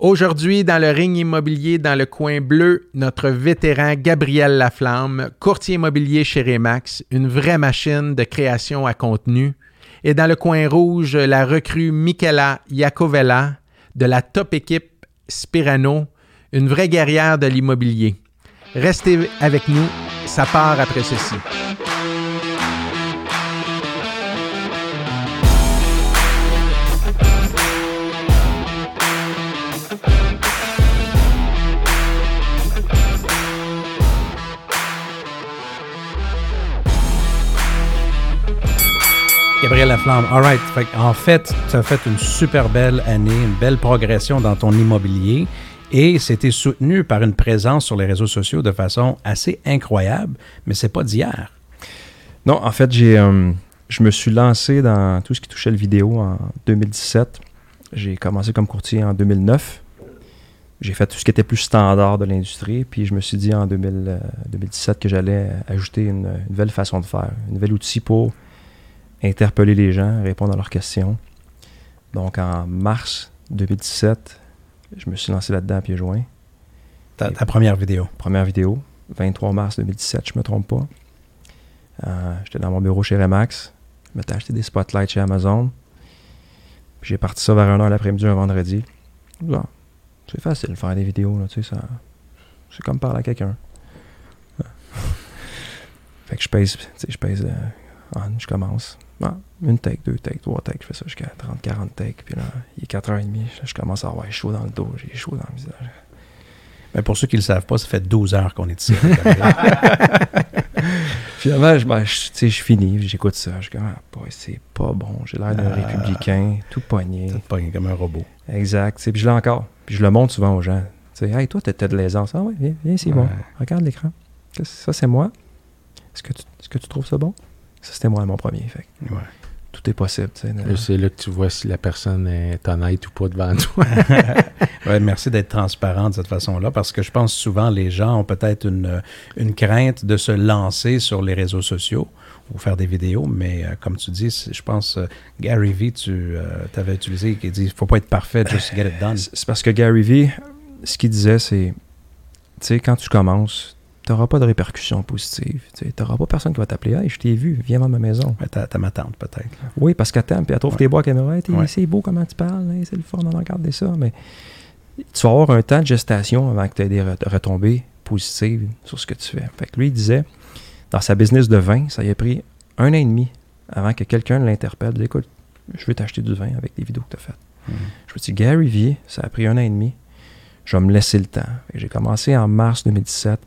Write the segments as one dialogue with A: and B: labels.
A: Aujourd'hui, dans le ring immobilier, dans le coin bleu, notre vétéran Gabriel Laflamme, courtier immobilier chez Remax, une vraie machine de création à contenu. Et dans le coin rouge, la recrue Michela Iacovella de la top équipe Spirano, une vraie guerrière de l'immobilier. Restez avec nous, ça part après ceci.
B: Gabriel Laflamme, all right. en fait, tu as fait une super belle année, une belle progression dans ton immobilier et c'était soutenu par une présence sur les réseaux sociaux de façon assez incroyable, mais c'est pas d'hier.
C: Non, en fait, j'ai, euh, je me suis lancé dans tout ce qui touchait le vidéo en 2017. J'ai commencé comme courtier en 2009. J'ai fait tout ce qui était plus standard de l'industrie, puis je me suis dit en 2017 euh, que j'allais ajouter une, une, nouvelle façon de faire, un nouvel outil pour interpeller les gens, répondre à leurs questions. Donc en mars 2017, je me suis lancé là-dedans à pieds joints.
B: Ta, première vidéo?
C: Première vidéo, 23 mars 2017, je ne me trompe pas. Euh, j'étais dans mon bureau chez Remax. Je m'étais acheté des spotlights chez Amazon. J'ai parti ça vers 1h l'après-midi un vendredi. c'est facile de faire des vidéos, tu sais, ça, c'est comme parler à quelqu'un. fait que je pèse, je pèse, euh, je commence. Une take, deux takes, trois takes, je fais ça jusqu'à 30, 40 takes. Puis là, il est 4h30, je commence à avoir chaud dans le dos, j'ai chaud dans le visage.
B: Mais pour ceux qui ne le savent pas, ça fait 12 heures qu'on est ici.
C: Finalement, je, ben, je, je finis, j'écoute ça. Je dis, ah, c'est pas bon. J'ai l'air d'un ah. républicain, tout pogné.
B: Tout pogné comme un robot.
C: Exact. Puis je l'ai encore. Puis je le montre souvent aux gens. sais, hey, toi, t'as de l'aisance. Ah oui, viens, viens c'est bon. Regarde l'écran. Ça, c'est moi. Est-ce que, tu, est-ce que tu trouves ça bon? Ça, c'était moi, mon premier. Fait. Tout est possible.
A: C'est là que tu vois si la personne est honnête ou pas devant toi.
B: ouais, merci d'être transparent de cette façon-là, parce que je pense souvent les gens ont peut-être une, une crainte de se lancer sur les réseaux sociaux ou faire des vidéos, mais euh, comme tu dis, je pense euh, Gary Vee, tu euh, avais utilisé, qui dit il faut pas être parfait, just get it done.
C: C'est parce que Gary Vee, ce qu'il disait, c'est, tu sais, quand tu commences, tu n'auras pas de répercussions positives. Tu n'auras pas personne qui va t'appeler Hey, je t'ai vu, viens à ma maison.
B: ta, ta ma tante, peut-être.
C: Oui, parce qu'elle t'aime, puis elle trouve tes beaux à caméra. C'est beau comment tu parles, c'est le fun, on regarde ça. Mais tu vas avoir un temps de gestation avant que tu aies des retombées positives sur ce que tu fais. Fait que lui, il disait, dans sa business de vin, ça y a pris un an et demi avant que quelqu'un l'interpelle. Dit, écoute, je veux t'acheter du vin avec les vidéos que tu as faites. Hmm. Je me dis, Gary Vee, ça a pris un an et demi. Je vais me laisser le temps. J'ai commencé en mars 2017.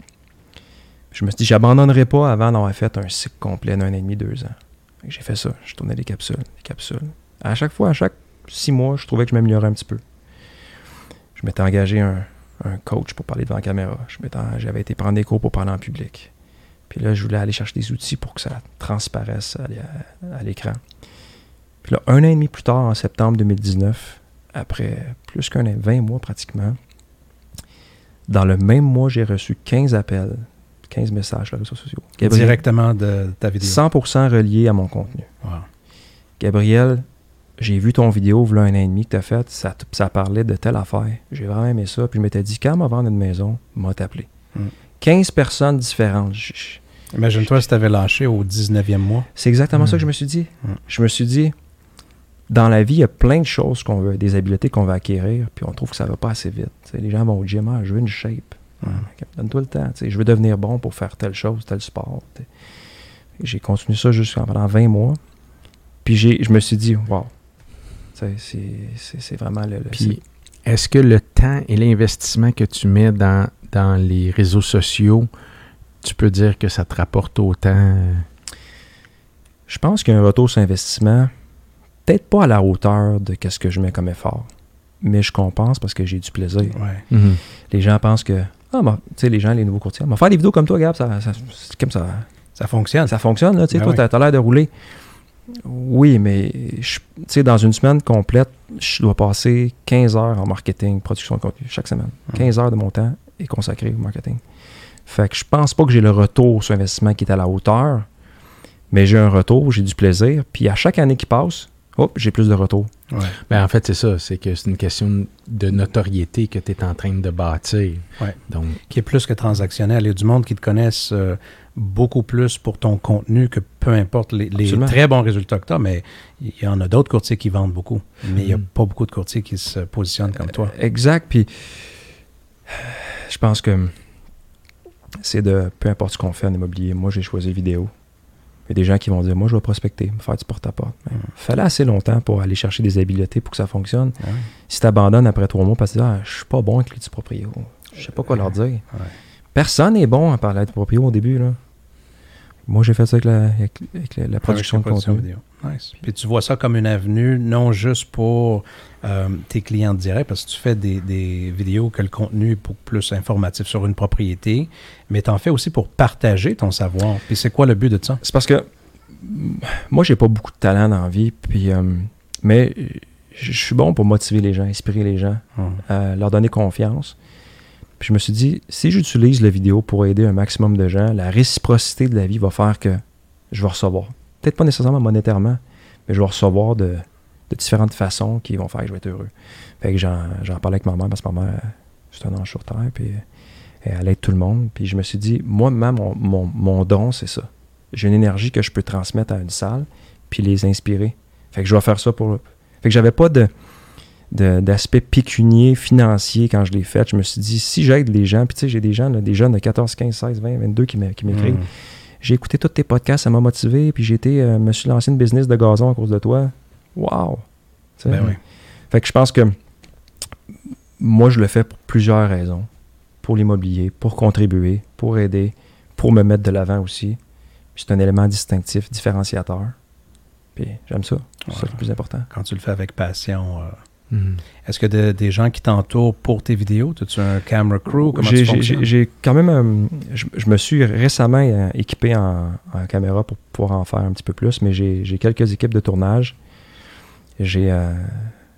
C: Je me suis dit, j'abandonnerai pas avant d'avoir fait un cycle complet d'un an et demi, deux ans. J'ai fait ça. Je tournais des capsules, des capsules. À chaque fois, à chaque six mois, je trouvais que je m'améliorais un petit peu. Je m'étais engagé un, coach pour parler devant la caméra. J'avais été prendre des cours pour parler en public. Puis là, je voulais aller chercher des outils pour que ça transparaisse à, l'écran. Puis là, un an et demi plus tard, en septembre 2019, après plus qu'un an, 20 mois pratiquement, dans le même mois, j'ai reçu 15 appels 15 messages sur les réseaux sociaux.
B: Directement de ta vidéo.
C: 100% relié à mon contenu. Gabriel, j'ai vu ton vidéo, voilà un an et demi que tu as fait, ça, ça parlait de telle affaire. J'ai vraiment aimé ça. Puis je m'étais dit, quand va vendre une maison, m'a t'appelé. 15 hmm. personnes différentes.
B: Imagine-toi si tu avais lâché au 19e mois.
C: C'est exactement ça que je me suis dit. Hmm. Je me suis dit, dans la vie, il y a plein de choses qu'on veut, des habiletés qu'on veut acquérir, puis on trouve que ça va pas assez vite. les gens vont au gym, ah, je veux une shape. Donne-toi le temps. Je veux devenir bon pour faire telle chose, tel sport. J'ai continué ça jusqu'en pendant 20 mois. Puis je me suis dit, wow, c'est vraiment le.
A: Puis est-ce que le temps et l'investissement que tu mets dans, dans les réseaux sociaux, tu peux dire que ça te rapporte autant?
C: Je pense qu'il y a un retour sur investissement, peut-être pas à la hauteur de ce que je mets comme effort, mais je compense parce que j'ai du plaisir.
B: Mm-hmm.
C: Les gens pensent que ah, bah, tu sais, les gens, les nouveaux courtiers, va faire des vidéos comme toi, Gab, ça, ça, comme ça.
B: Ça fonctionne.
C: Ça fonctionne, là, tu sais, ben toi, tu as, l'air de rouler. Oui, mais tu sais, dans une semaine complète, je dois passer 15 heures en marketing, production de contenu, chaque semaine. 15 heures de mon temps est consacré au marketing. Fait que je pense pas que j'ai le retour sur investissement qui est à la hauteur, mais j'ai un retour, j'ai du plaisir, puis à chaque année qui passe, hop, j'ai plus de retour.
A: Ben, en fait, c'est ça. C'est que c'est une question de notoriété que tu es en train de bâtir.
B: Ouais.
A: Donc,
B: Qui est plus que transactionnel. Il y a du monde qui te connaissent euh, beaucoup plus pour ton contenu que peu importe les, très bons résultats que tu as, mais il y en a d'autres courtiers qui vendent beaucoup. Mais il n'y a
A: Mhm.
B: pas beaucoup de courtiers qui se positionnent comme toi.
C: Exact. Puis, je pense que c'est de peu importe ce qu'on fait en immobilier. Moi, j'ai choisi vidéo. Il y a des gens qui vont dire Moi, je vais prospecter, me faire du porte-à-porte. Mais
B: Mm.
C: fallait assez longtemps pour aller chercher des habiletés pour que ça fonctionne. Si tu abandonnes après trois mois parce que ah, je suis pas bon avec les du proprio, je sais pas quoi leur dire. Personne n'est bon à parler de proprio au début. Là. Moi, j'ai fait ça avec la, avec- avec la- la production de contenu.
B: vidéo. Nice. Puis tu vois ça comme une avenue, non juste pour euh, tes clients directs, parce que tu fais des, des vidéos que le contenu est beaucoup plus informatif sur une propriété, mais tu en fais aussi pour partager ton savoir. Puis c'est quoi le but de ça?
C: C'est parce que mm, moi, j'ai pas beaucoup de talent dans la vie, puis, euh, mais je je suis bon pour motiver les gens, inspirer les gens,
B: Hum.
C: euh, leur donner confiance. Puis je me suis dit, si j'utilise la vidéo pour aider un maximum de gens, la réciprocité de la vie va faire que je vais recevoir. Peut-être pas nécessairement monétairement, mais je vais recevoir de, de différentes façons qui vont faire que je vais être heureux. Fait que j'en, parlais avec ma mère, parce que ma mère, c'est un ange sur terre, puis elle aide tout le monde. Puis je me suis dit, moi-même, mon, don, c'est ça. J'ai une énergie que je peux transmettre à une salle, puis les inspirer. Fait que je vais faire ça pour... Fait que j'avais pas d'aspect pécunier, financier quand je l'ai fait. Je me suis dit, si j'aide les gens, puis tu sais, j'ai des gens, des jeunes de 14, 15, 16, 20, 22 qui m'é- qui m'écrivent.
B: Hum.
C: J'ai écouté tous tes podcasts, ça m'a motivé, puis j'ai été, euh, me suis lancé une business de gazon à cause de toi. Wow!
B: Ben oui.
C: Fait que je pense que moi, je le fais pour plusieurs raisons. Pour l'immobilier, pour contribuer, pour aider, pour me mettre de l'avant aussi. C'est un élément distinctif, différenciateur. Puis j'aime ça. C'est ça le plus important.
B: Quand tu le fais avec passion. euh,
A: mhm.
B: Est-ce que de- des gens qui t'entourent pour tes vidéos? As-tu un camera crew? Comment
C: J'ai-
B: tu
C: quand même. euh, je, je me suis récemment euh, équipé en, en caméra pour pouvoir en faire un petit peu plus, mais j'ai quelques équipes de tournage. J'ai euh,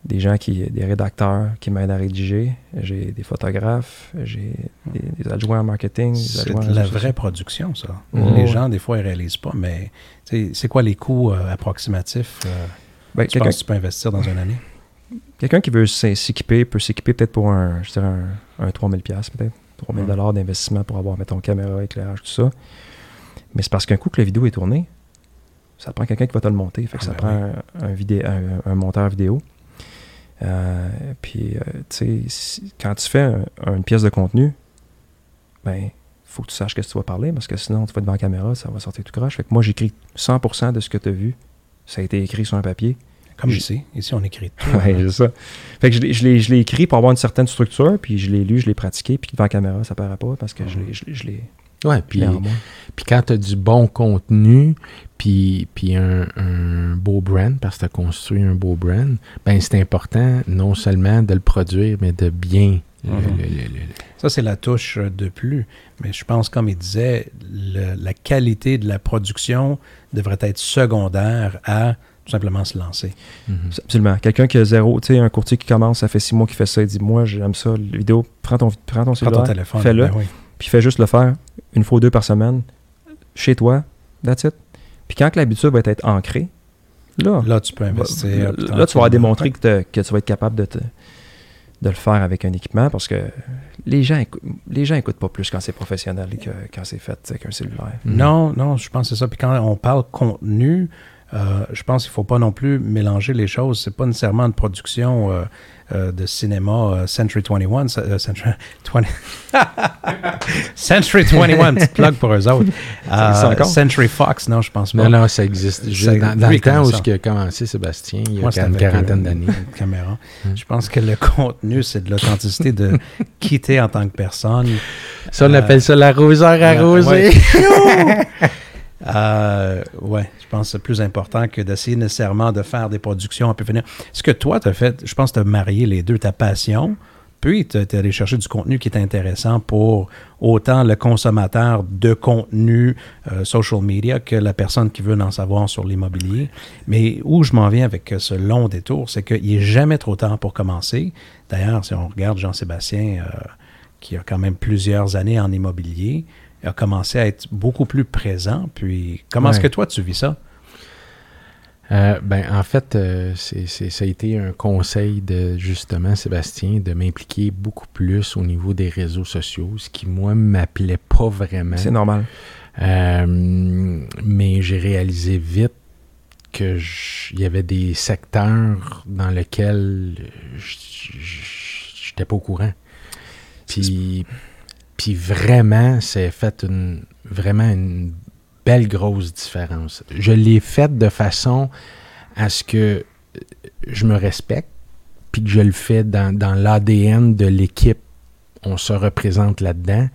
C: des gens qui. des rédacteurs qui m'aident à rédiger. J'ai des photographes. J'ai des, des adjoints en marketing.
B: C'est de la vraie production, ça. Les gens, des fois, ils réalisent pas, mais tu c'est quoi les coûts euh, approximatifs? euh,
C: Ben,
B: tu penses que tu peux investir dans une année?
C: Quelqu'un qui veut s'é- s'équiper peut s'équiper peut-être pour un, je dirais un, un 3000$ peut-être. 3000$ dollars d'investissement pour avoir, mettons, caméra, éclairage, tout ça. Mais c'est parce qu'un coup que la vidéo est tournée, ça prend quelqu'un qui va te le monter. Fait que
B: Ah,
C: ça
B: ben
C: prend un, un vidé- un- un monteur vidéo. Euh, puis, euh, tu sais, si- quand tu fais un- une pièce de contenu, ben, faut que tu saches que tu vas parler parce que sinon, tu vas devant la caméra, ça va sortir tout croche. Fait que moi, j'écris 100% de ce que tu as vu. Ça a été écrit sur un papier.
B: Comme
C: Je-
B: ici. Ici, on écrit tout.
C: Ouais, c'est ça. Fait que je l'ai- je écrit pour avoir une certaine structure, puis je l'ai lu, je l'ai pratiqué, puis devant la caméra, ça paraît pas parce que je l'ai- je l'ai- je l'ai
A: Ouais, puis, puis quand tu as du bon contenu, puis, puis un, un beau brand, parce que tu as construit un beau brand, ben c'est important non seulement de le produire, mais de bien le-
B: Mhm.
A: le- le- le-
B: Ça, c'est la touche euh, de plus. Mais je pense, comme il disait, le- la qualité de la production devrait être secondaire à tout simplement se lancer.
A: Mhm.
C: Absolument. Quelqu'un qui a zéro, tu sais, un courtier qui commence, ça fait six mois qu'il fait ça, il dit Moi, j'aime ça, la vidéo, prends ton, prends ton
B: Prends
C: cellulaire,
B: ton téléphone.
C: fais-le,
B: ben oui.
C: puis fais juste le faire une fois ou deux par semaine, chez toi, that's it. Puis quand que l'habitude va être ancrée, là,
B: Là, tu peux investir.
C: Là, tu vas démontrer que, te- que tu vas être capable de, te- de le faire avec un équipement parce que les gens écoutent, les gens écoutent pas plus quand c'est professionnel que quand c'est fait avec un cellulaire.
B: Non, non, je pense que c'est ça. Puis quand on parle contenu, euh, je pense qu'il ne faut pas non plus mélanger les choses. C'est pas nécessairement une production euh, euh, de cinéma Century 21. ça- euh, Century 20 Century 21, petite plug pour eux autres.
C: Ça?
B: Century Fox, non, je pense pas.
A: Non, non, ça existe. Dans le temps où ce qui a commencé, Sébastien, il y a
B: Moi,
A: une quarantaine
B: euh,
A: d'années.
B: caméra. Je pense que le contenu, c'est de l'authenticité de quitter en tant que personne.
A: Ça, on appelle ça l'arroseur arrosé.
B: Ouais. Euh, ouais, je pense que c'est plus important que d'essayer nécessairement de faire des productions un peu finir. Ce que toi, tu as fait, je pense que tu as marié les deux, ta passion, puis tu es allé chercher du contenu qui est intéressant pour autant le consommateur de contenu euh, social media que la personne qui veut en savoir sur l'immobilier. Mais où je m'en viens avec ce long détour, c'est qu'il n'est jamais trop tard pour commencer. D'ailleurs, si on regarde Jean-Sébastien, euh, qui a quand même plusieurs années en immobilier, a commencé à être beaucoup plus présent. Puis, comment est-ce que toi, tu vis ça?
A: Euh, ben, en fait, euh, c'est, c'est- ça a été un conseil de justement Sébastien de m'impliquer beaucoup plus au niveau des réseaux sociaux, ce qui, moi, m'appelait pas vraiment.
C: C'est normal.
A: Euh, mais j'ai réalisé vite que je- il y avait des secteurs dans lesquels je n'étais pas au courant. Puis, vraiment, c'est fait une, vraiment une belle grosse différence. Je l'ai fait de façon à ce que je me respecte, puis que je le fais dans, dans l'ADN de l'équipe. On se représente là-dedans.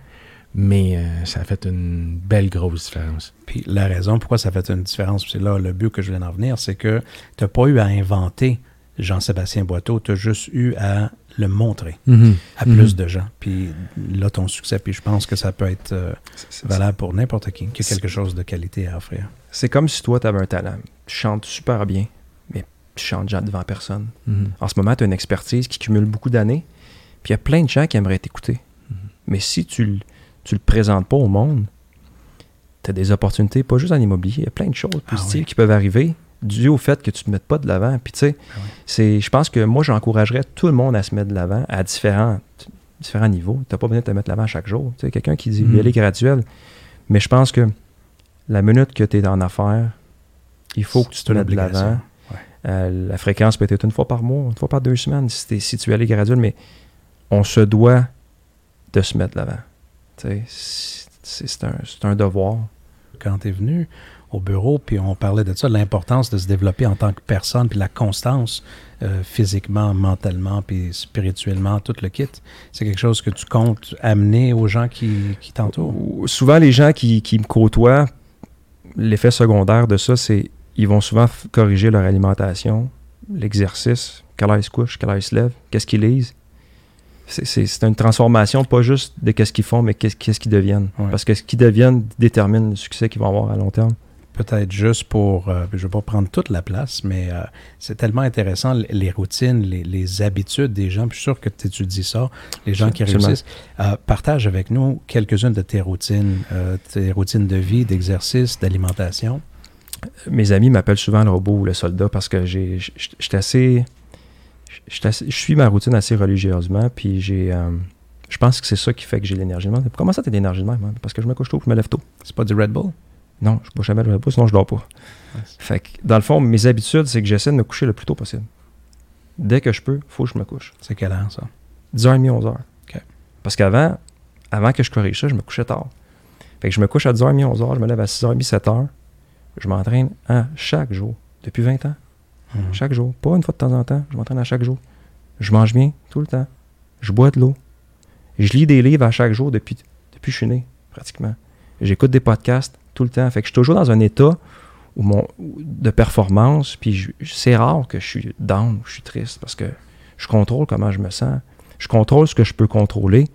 A: Mais euh, ça a fait une belle grosse différence.
B: Puis la raison pourquoi ça fait une différence, c'est là le but que je viens d'en venir, c'est que tu n'as pas eu à inventer Jean-Sébastien Boiteau, tu as juste eu à le montrer à
A: Mhm.
B: plus de gens. Puis là, ton succès, puis je pense que ça peut être euh, valable pour n'importe qui qui a quelque chose de qualité à offrir.
C: C'est comme si toi, tu avais un talent. Tu chantes super bien, mais tu chantes déjà devant personne.
A: Mhm.
C: En ce moment, tu as une expertise qui cumule beaucoup d'années, puis il y a plein de gens qui aimeraient t'écouter.
A: Mhm.
C: Mais si tu le, tu le présentes pas au monde, tu as des opportunités, pas juste en immobilier, il y a plein de choses
B: Ah
C: positives
B: oui.
C: qui peuvent arriver dû au fait que tu te mettes pas de l'avant. Puis tu sais,
B: Ah
C: c'est, je pense que moi, j'encouragerais tout le monde à se mettre de l'avant à différents, différents niveaux. Tu n'as pas besoin de te mettre de l'avant chaque jour. Tu sais, quelqu'un qui dit aller graduel. Mais je pense que la minute que tu es en affaires, il faut que tu te mettes de l'avant. Euh, la fréquence peut être une fois par mois, une fois par deux semaines, si, t'es- si tu veux aller graduel, mais on se doit de se mettre de l'avant. C'est un, c'est un devoir.
B: Quand tu es venu au bureau, puis on parlait de ça, l'importance de se développer en tant que personne, puis la constance euh, physiquement, mentalement, puis spirituellement, tout le kit, c'est quelque chose que tu comptes amener aux gens qui, qui t'entourent?
C: Ou- Souvent, les gens qui, qui me côtoient, l'effet secondaire de ça, c'est ils vont souvent corriger leur alimentation, l'exercice, quelle heure ils se couchent, quelle heure ils se lèvent, qu'est-ce qu'ils lisent. C'est- une transformation, pas juste de qu'est-ce qu'ils font, mais qu'est-ce qu'est-ce qu'ils deviennent.
B: Ouais.
C: Parce que ce qu'ils deviennent détermine le succès qu'ils vont avoir à long terme.
B: Peut-être juste pour, euh, je ne vais pas prendre toute la place, mais euh, c'est tellement intéressant, les, les routines, les, les habitudes des gens. Puis je suis sûr que tu étudies ça, les gens qui
C: Absolument.
B: réussissent. Euh, partage avec nous quelques-unes de tes routines, tes routines de vie, d'exercice, d'alimentation.
C: Mes amis m'appellent souvent le robot ou le soldat parce que j'ai, j'étais assez, assez- je suis ma routine assez religieusement, puis j'ai, je pense que c'est ça qui fait que j'ai l'énergie de même. Comment ça, t'as l'énergie de même? hein? Parce que je me couche tôt, je me lève tôt.
B: C'est pas du Red Bull?
C: Non, je ne jamais le pas, sinon je dors pas. Fait que, dans le fond, mes habitudes, c'est que j'essaie de me coucher le plus tôt possible. Dès que je peux, il faut que je me couche.
B: C'est quelle heure, ça?
C: 10h30, 11h.
B: OK.
C: Parce qu'avant, avant que je corrige ça, je me couchais tard. Fait que je me couche à 10h30, 11h, je me lève à 6h30, 7h. Je m'entraîne à chaque jour, depuis 20 ans.
B: Mhm.
C: Chaque jour. Pas une fois de temps en temps, je m'entraîne à chaque jour. Je mange bien, tout le temps. Je bois de l'eau. Je lis des livres à chaque jour depuis, depuis que je suis né, pratiquement. J'écoute des podcasts tout le temps. Fait que je suis toujours dans un état où mon, où- de performance, puis c'est rare que je suis down ou je suis triste parce que je contrôle comment je me sens. Je contrôle ce que je peux contrôler.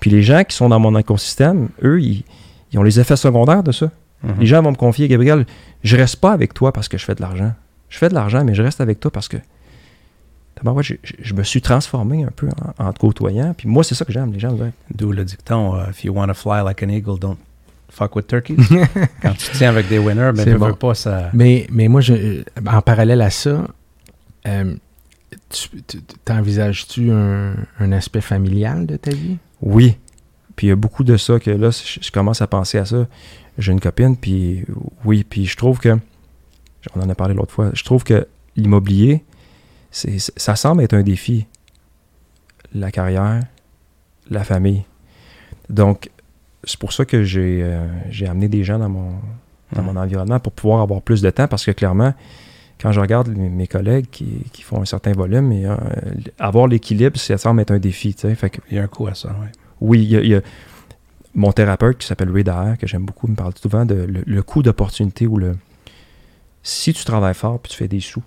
C: Puis les gens qui sont dans mon écosystème, eux, ils, ils ont les effets secondaires de ça.
B: Mhm.
C: Les gens vont me confier, Gabriel, je reste pas avec toi parce que je fais de l'argent. Je fais de l'argent, mais je reste avec toi parce que tabarouette, je, je- je me suis transformé un peu en, en te côtoyant. Puis moi, c'est ça que j'aime. Les gens
B: D'où le dicton euh, If you want to fly like an eagle, don't fuck with turkeys. Quand tu tiens avec des winners, mais ne
A: bon.
B: veux pas ça.
A: Mais, mais moi, je, en parallèle à ça, euh, tu, tu- t'envisages-tu un, un aspect familial de ta vie?
C: Oui. Puis il y a beaucoup de ça que là, je, je commence à penser à ça. J'ai une copine, puis oui, puis je trouve que, on en a parlé l'autre fois, je trouve que l'immobilier, ça semble être un défi. La carrière, la famille. Donc, c'est pour ça que j'ai, euh, j'ai amené des gens dans mon, dans mon environnement pour pouvoir avoir plus de temps parce que clairement, quand je regarde mes, collègues qui, qui font un certain volume, et, euh, avoir l'équilibre, ça semble être un défi. Fait que
B: Il y a un coup à ça, oui.
C: oui, il y a, il y a mon thérapeute qui s'appelle Ray Daher, que j'aime beaucoup, me parle souvent de le, le coût d'opportunité ou le. Si tu travailles fort puis tu fais des sous,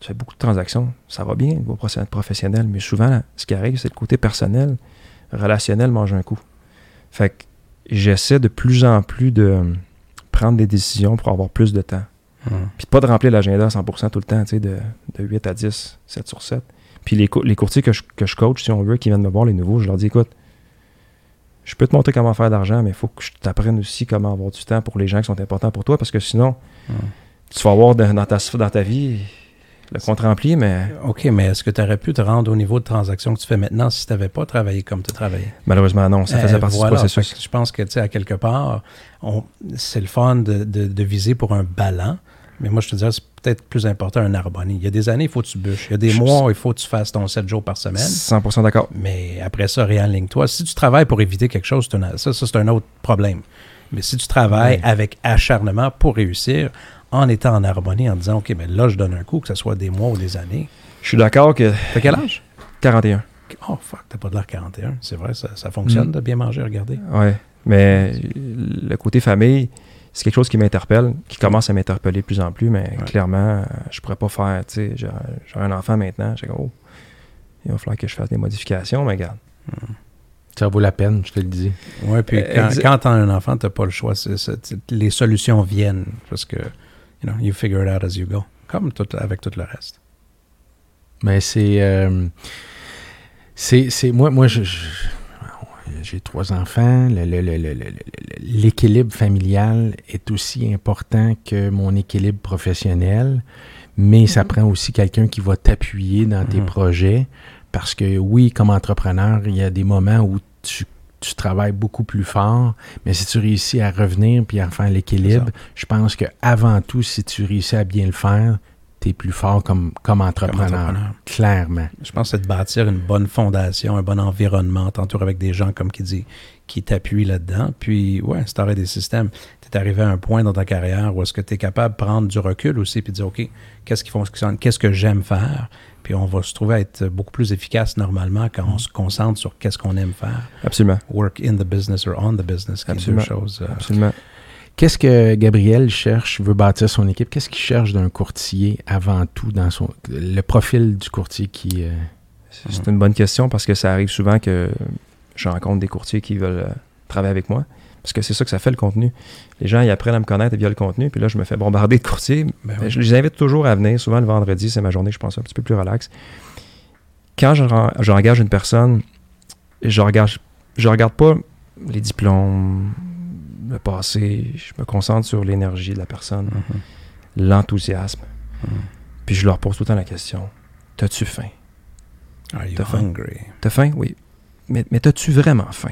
C: tu fais beaucoup de transactions, ça va bien au niveau profe- professionnel, mais souvent, ce qui arrive, c'est le côté personnel, relationnel mange un coup. Fait que j'essaie de plus en plus de euh, prendre des décisions pour avoir plus de temps.
B: Mhm.
C: Puis pas de remplir l'agenda à 100% tout le temps, tu sais, de, de 8 à 10, 7 sur 7. Puis les, co- les courtiers que je, que je coach, si on veut, qui viennent me voir, les nouveaux, je leur dis, écoute, je peux te montrer comment faire d'argent, mais il faut que je t'apprenne aussi comment avoir du temps pour les gens qui sont importants pour toi, parce que sinon,
B: Mhm.
C: tu vas avoir dans ta, dans ta vie le compte rempli, mais.
B: OK, mais est-ce que tu aurais pu te rendre au niveau de transaction que tu fais maintenant si tu n'avais pas travaillé comme tu travaillais?
C: Malheureusement, non. Ça faisait
B: Euh,
C: partie
B: voilà,
C: du processus.
B: que Je pense que, tu sais, à quelque part, c'est le fun de, de- de viser pour un ballon. Mais moi, je te dirais, c'est peut-être plus important un harmonie. Il y a des années, il faut que tu bûches. Il y a des
C: Je-
B: mois, il faut que tu fasses ton 7 jours par semaine.
C: 100% d'accord.
B: Mais après ça, réaligne-toi. Si tu travailles pour éviter quelque chose, ça, ça, c'est un autre problème. Mais si tu travailles avec acharnement pour réussir, en étant en harmonie, en disant, OK, mais là, je donne un coup, que ce soit des mois ou des années.
C: Je suis d'accord que
B: T'as quel âge?
C: 41.
B: Oh, fuck, t'as pas de l'air 41. C'est vrai, ça, ça fonctionne
C: Mm.
B: de bien manger, regarder.
C: Ouais. Mais le côté famille, c'est quelque chose qui m'interpelle, qui commence à m'interpeller de plus en plus, mais
B: Ouais.
C: clairement, je pourrais pas faire, tu sais, j'ai j'ai un enfant maintenant, j'ai comme, oh, il va falloir que je fasse des modifications, mais regarde.
A: Ça vaut la peine, je te le dis.
B: Oui, puis
C: Euh,
B: quand, quand t'as un enfant, t'as pas le choix. Les solutions viennent parce que, you know, you figure it out as you go. Comme tout, avec tout le reste.
A: Mais c'est. euh, c'est, c'est- moi, moi je- je- j'ai trois enfants. Le- le- le- l'équilibre familial est aussi important que mon équilibre professionnel. Mais ça prend aussi quelqu'un qui va t'appuyer dans tes
B: Mhm.
A: projets. Parce que oui, comme entrepreneur, il y a des moments où tu, tu travailles beaucoup plus fort. Mais si tu réussis à revenir puis à faire l'équilibre, je pense que avant tout, si tu réussis à bien le faire, tu es plus fort comme, comme entrepreneur.
B: entrepreneur.
A: Clairement.
B: Je pense que c'est de bâtir une bonne fondation, un bon environnement, t'entourer avec des gens, comme qui dit, qui t'appuient là-dedans. Puis, ouais, si t'aurais des systèmes, tu es arrivé à un point dans ta carrière où est-ce que tu es capable de prendre du recul aussi puis de dire, OK, qu'est-ce qui fonctionne, qu'est-ce que j'aime faire? Puis on va se trouver à être beaucoup plus efficace normalement quand on se concentre sur qu'est-ce qu'on aime faire.
C: Absolument.
B: Work in the business or on the business, qui est deux
C: Absolument.
B: choses. euh,
C: Absolument.
A: Qu'est-ce que Gabriel cherche, veut bâtir son équipe? Qu'est-ce qu'il cherche d'un courtier avant tout dans son. Le profil du courtier qui. euh,
C: C'est une bonne question parce que ça arrive souvent que je rencontre des courtiers qui veulent euh, travailler avec moi. Parce que c'est ça que ça fait le contenu. Les gens, ils apprennent à me connaître via le contenu, puis là, je me fais bombarder de courtiers.
B: ben oui.
C: Je les invite toujours à venir. Souvent, le vendredi, c'est ma journée, je pense, un petit peu plus relax. Quand je, ren- je engage une personne, je regarde, je regarde pas les diplômes, le passé. Je me concentre sur l'énergie de la personne,
B: Mhm.
C: l'enthousiasme.
B: Mhm.
C: Puis je leur pose tout le temps la question T'as-tu faim?
B: Are you
C: T'as faim?
B: hungry?
C: T'as faim? Oui. Mais, mais t'as-tu vraiment faim?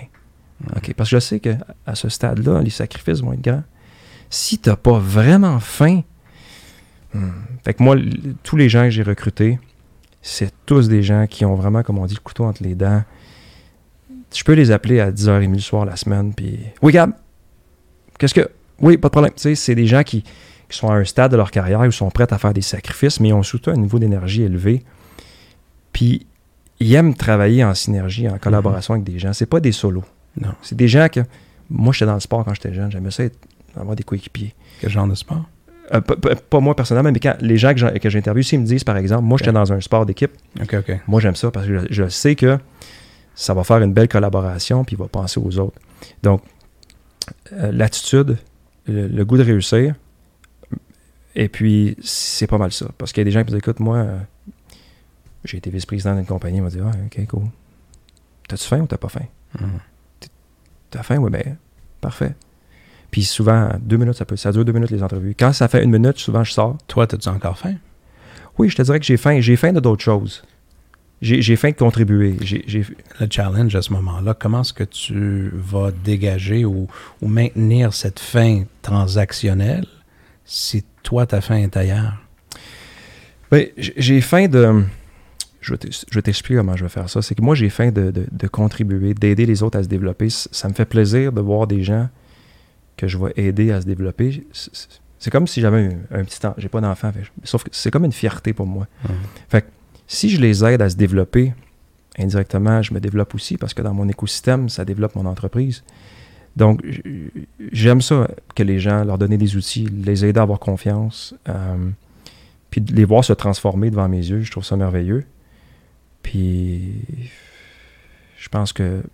C: OK. Parce que je sais qu'à à ce stade-là, les sacrifices vont être grands. Si t'as pas vraiment faim, hmm. fait que moi, tous les gens que j'ai recrutés, c'est tous des gens qui ont vraiment, comme on dit, le couteau entre les dents. Je peux les appeler à 10h30 le soir la semaine, puis Oui, Gab, qu'est-ce que. Oui, pas de problème. Tu sais, c'est des gens qui, qui sont à un stade de leur carrière où ils sont prêts à faire des sacrifices, mais ils ont surtout un niveau d'énergie élevé. Puis ils aiment travailler en synergie, en collaboration avec des gens. C'est pas des solos.
B: Non.
C: C'est des gens que. Moi, j'étais dans le sport quand j'étais jeune. J'aimais ça être- avoir des coéquipiers.
B: Quel genre de sport?
C: Euh, pas, moi personnellement, mais quand les gens que j'interviewe, s'ils me disent, par exemple, moi, j'étais dans un sport d'équipe,
B: OK, OK.
C: moi, j'aime ça parce que je, je sais que ça va faire une belle collaboration, puis il va penser aux autres. Donc, euh, l'attitude, le, le goût de réussir, et puis, c'est pas mal ça. Parce qu'il y a des gens qui me disent, écoute, moi, euh, j'ai été vice-président d'une compagnie, ils m'ont dit, ah, ok, cool. T'as-tu faim ou t'as pas faim?
B: Mhm.
C: T'as faim? Oui, ben, parfait. Puis souvent, deux minutes, ça peut. Ça dure deux minutes les entrevues. Quand ça fait une minute, souvent je sors.
B: Toi, as-tu encore faim?
C: Oui, je te dirais que j'ai faim. J'ai faim de d'autres choses. J'ai faim de contribuer. J'ai- j'ai-
B: Le challenge à ce moment-là, comment est-ce que tu vas dégager ou, ou maintenir cette fin transactionnelle si toi, ta fin est ailleurs?
C: Ben, j'ai faim de. Je vais t'ex- je vais t'expliquer comment je vais faire ça. C'est que moi, j'ai faim de, de- de contribuer, d'aider les autres à se développer. Ça me fait plaisir de voir des gens que je vais aider à se développer. C'est comme si j'avais un, un petit... en- J'ai pas d'enfant. fait- Sauf que c'est comme une fierté pour moi. Si je les aide à se développer, indirectement, je me développe aussi parce que dans mon écosystème, ça développe mon entreprise. Donc, j'aime ça que les gens, leur donner des outils, les aider à avoir confiance, euh, puis de les voir se transformer devant mes yeux, je trouve ça merveilleux. Puis, je pense que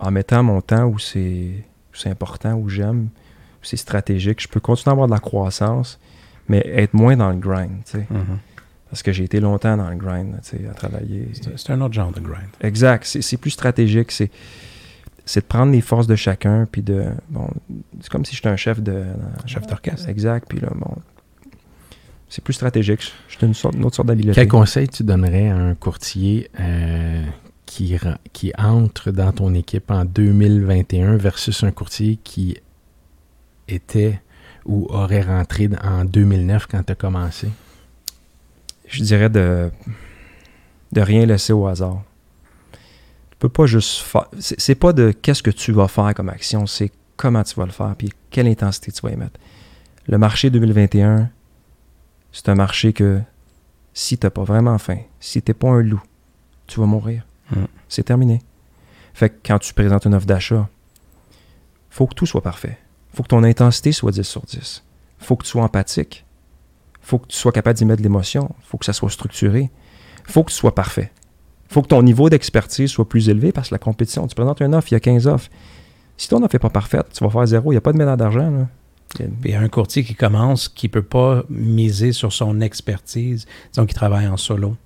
C: en mettant mon temps où c'est où c'est important, où j'aime, où c'est stratégique, je peux continuer à avoir de la croissance, mais être moins dans le grind, tu sais.
B: Mhm.
C: Parce que j'ai été longtemps dans le grind, tu sais, à travailler.
B: C'est un autre genre de grind.
C: Exact. C'est plus stratégique. C'est c'est de prendre les forces de chacun, puis de. Bon, c'est comme si j'étais un chef de.
B: Chef d'orchestre.
C: Exact. Puis là, bon. C'est plus stratégique. Je une, sorte, une autre sorte d'habileté.
A: Quel conseil tu donnerais à un courtier euh, qui, qui entre dans ton équipe en 2021 versus un courtier qui était ou aurait rentré en 2009 quand tu as commencé?
C: Je dirais de, de rien laisser au hasard. Tu peux pas juste faire. C'est pas de qu'est-ce que tu vas faire comme action, c'est comment tu vas le faire, puis quelle intensité tu vas y mettre. Le marché 2021, c'est un marché que si tu n'as pas vraiment faim, si tu n'es pas un loup, tu vas mourir. Mm. C'est terminé. Fait que quand tu présentes une offre d'achat, faut que tout soit parfait. faut que ton intensité soit 10 sur 10. faut que tu sois empathique. faut que tu sois capable d'y mettre de l'émotion. faut que ça soit structuré. faut que tu sois parfait. faut que ton niveau d'expertise soit plus élevé parce que la compétition, tu présentes une offre, il y a 15 offres. Si ton offre n'est pas parfaite, tu vas faire zéro. Il n'y a pas de médaille d'argent.
B: Il y a un courtier qui commence, qui ne peut pas miser sur son expertise, disons qu'il travaille en solo.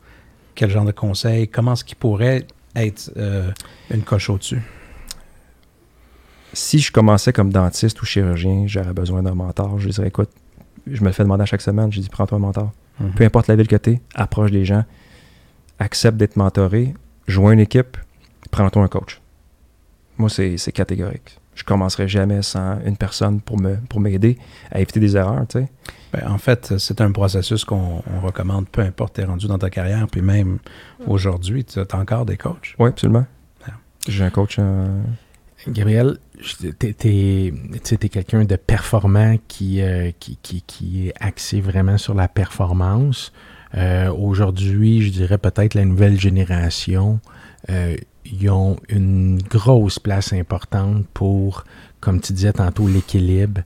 B: Quel genre de conseil? Comment est-ce qu'il pourrait être euh, une coche au-dessus?
C: Si je commençais comme dentiste ou chirurgien, j'aurais besoin d'un mentor. Je dirais, écoute, je me le fais demander à chaque semaine. Je dis, prends-toi un mentor. Mhm. Peu importe la ville que tu es, approche des gens, accepte d'être mentoré, joins une équipe, prends-toi un coach. Moi, c'est catégorique. Je commencerai jamais sans une personne pour me pour m'aider à éviter des erreurs, tu sais.
B: Ben, en fait, c'est un processus qu'on recommande, peu importe tu es rendu dans ta carrière, puis même aujourd'hui, tu as encore des coachs.
C: Oui, absolument. J'ai un coach. Euh,
A: Gabriel, tu es, quelqu'un de performant qui, euh, qui, qui, est axé vraiment sur la performance. Euh, aujourd'hui, je dirais peut-être la nouvelle génération ils ont une grosse place importante pour, comme tu disais tantôt, l'équilibre.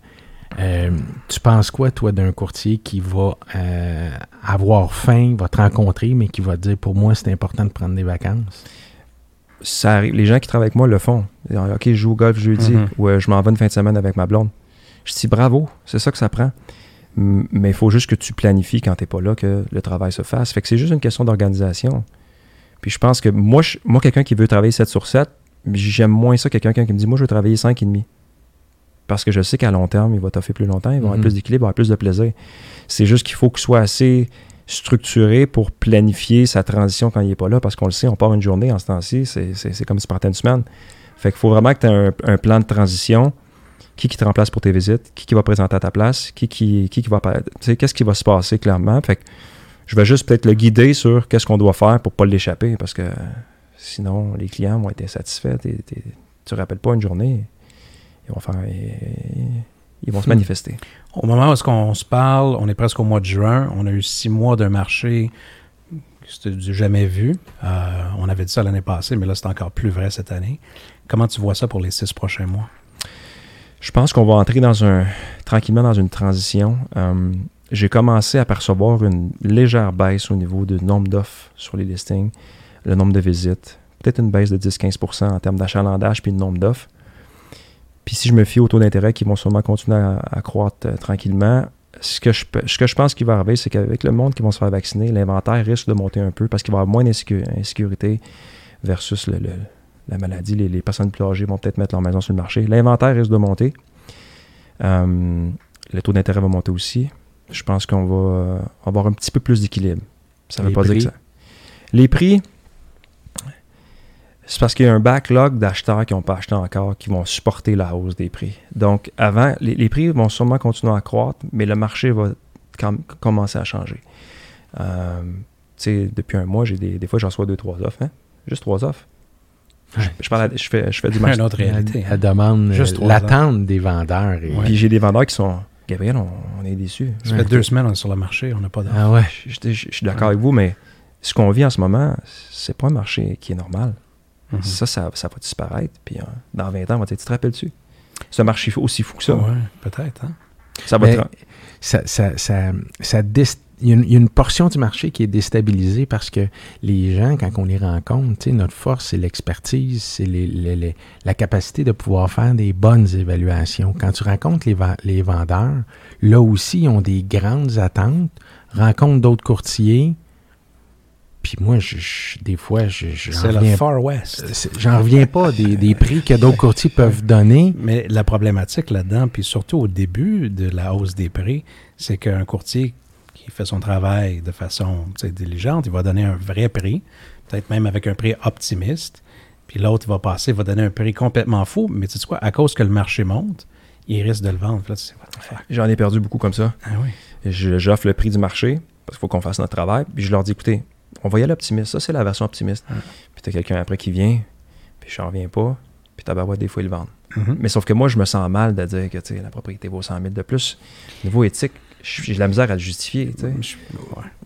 A: Euh, tu penses quoi, toi, d'un courtier qui va euh, avoir faim, va te rencontrer, mais qui va te dire pour moi, c'est important de prendre des vacances?
C: Ça arrive. Les gens qui travaillent avec moi le font. OK, je joue au golf jeudi mm-hmm. ou euh, je m'en vais une fin de semaine avec ma blonde. Je dis bravo, c'est ça que ça prend. Mais il faut juste que tu planifies quand tu n'es pas là que le travail se fasse. Fait que c'est juste une question d'organisation. Puis je pense que moi, moi quelqu'un qui veut travailler 7 sur 7, j'aime moins ça que quelqu'un qui me dit Moi, je veux travailler 5,5. Parce que je sais qu'à long terme, il va t'offrir plus longtemps, il va avoir mhm. plus d'équilibre, il va avoir plus de plaisir. C'est juste qu'il faut qu'il soit assez structuré pour planifier sa transition quand il n'est pas là, parce qu'on le sait, on part une journée en ce temps-ci, c'est comme si tu partais une semaine. Fait qu'il faut vraiment que tu aies un, plan de transition. Qui qui te remplace pour tes visites? Qui qui va présenter à ta place? Qui qui, qui, qui va... Qu'est-ce qui va se passer clairement? Fait que je vais juste peut-être le guider sur qu'est-ce qu'on doit faire pour pas l'échapper parce que sinon les clients vont être insatisfaits. tu ne rappelles pas une journée, ils vont faire ils vont se hmm. manifester.
B: Au moment où on se parle, on est presque au mois de juin. On a eu six mois d'un marché c'était du jamais vu. Euh, on avait dit ça l'année passée, mais là, c'est encore plus vrai cette année. Comment tu vois ça pour les six prochains mois?
C: Je pense qu'on va entrer dans un tranquillement dans une transition. Euh, j'ai commencé à percevoir une légère baisse au niveau du nombre d'offres sur les listings, le nombre de visites, peut-être une baisse de 10-15% en termes d'achalandage puis le nombre d'offres. Puis si je me fie aux taux d'intérêt qui vont sûrement continuer à, croître euh, tranquillement, ce que, je, que je pense qui va arriver, c'est qu'avec le monde qui vont se faire vacciner, l'inventaire risque de monter un peu parce qu'il va y avoir moins d'insécurité versus la maladie. Les, personnes plus âgées vont peut-être mettre leur maison sur le marché. L'inventaire risque de monter. Euh, le taux d'intérêt va monter aussi je pense qu'on va euh, avoir un petit peu plus d'équilibre. Ça ne veut pas dire que ça. Les prix, c'est parce qu'il y a un backlog d'acheteurs qui n'ont pas acheté encore qui vont supporter la hausse des prix. Donc, avant, les, prix vont sûrement continuer à croître, mais le marché va commencer à changer. Euh, depuis un mois, j'ai des, fois, j'en reçois deux, trois offres. Hein. Juste trois offres. Je, parle je, fais, je fais du marché.
A: Une autre réalité. Elle, demande l'attente des vendeurs.
C: Puis j'ai des vendeurs qui sont Gabriel, on, est déçus.
B: Ça fait deux semaines sur le marché, on n'a pas d'offre.
C: Ah ouais. Je, suis d'accord avec vous, mais ce qu'on vit en ce moment, c'est pas un marché qui est normal. Mhm. ça, ça, va disparaître. Puis euh, dans 20 ans, on va dire, tu te rappelles-tu? C'est un marché aussi fou que ça.
B: Oui, peut-être. Hein?
A: Ça va ça, ça, ça, ça il y, a une, portion du marché qui est déstabilisée parce que les gens, quand on les rencontre, notre force, c'est l'expertise, c'est la capacité de pouvoir faire des bonnes évaluations. Quand tu rencontres les, vendeurs, là aussi, ils ont des grandes attentes, rencontrent d'autres courtiers. Puis moi, je, des fois, je,
B: c'est le Far West.
A: Euh, j'en reviens pas des, des prix que d'autres courtiers peuvent donner.
B: Mais la problématique là-dedans, puis surtout au début de la hausse des prix, c'est qu'un courtier qui fait son travail de façon diligente, il va donner un vrai prix, peut-être même avec un prix optimiste. Puis l'autre va passer, va donner un prix complètement fou, mais tu sais quoi, à cause que le marché monte, il risque de le vendre.
C: J'en ai perdu beaucoup comme ça.
B: Ah oui.
C: J'offre le prix du marché, parce qu'il faut qu'on fasse notre travail, puis je leur dis, écoutez, on va y aller optimiste. Ça, c'est la version optimiste. Puis t'as quelqu'un après qui vient, puis je n'en reviens pas, puis tabarouette, des fois, ils le vendent.
B: Mm-hmm.
C: Mais sauf que moi, je me sens mal de dire que la propriété vaut 100 000 de plus. Niveau éthique, j'ai la misère à le justifier.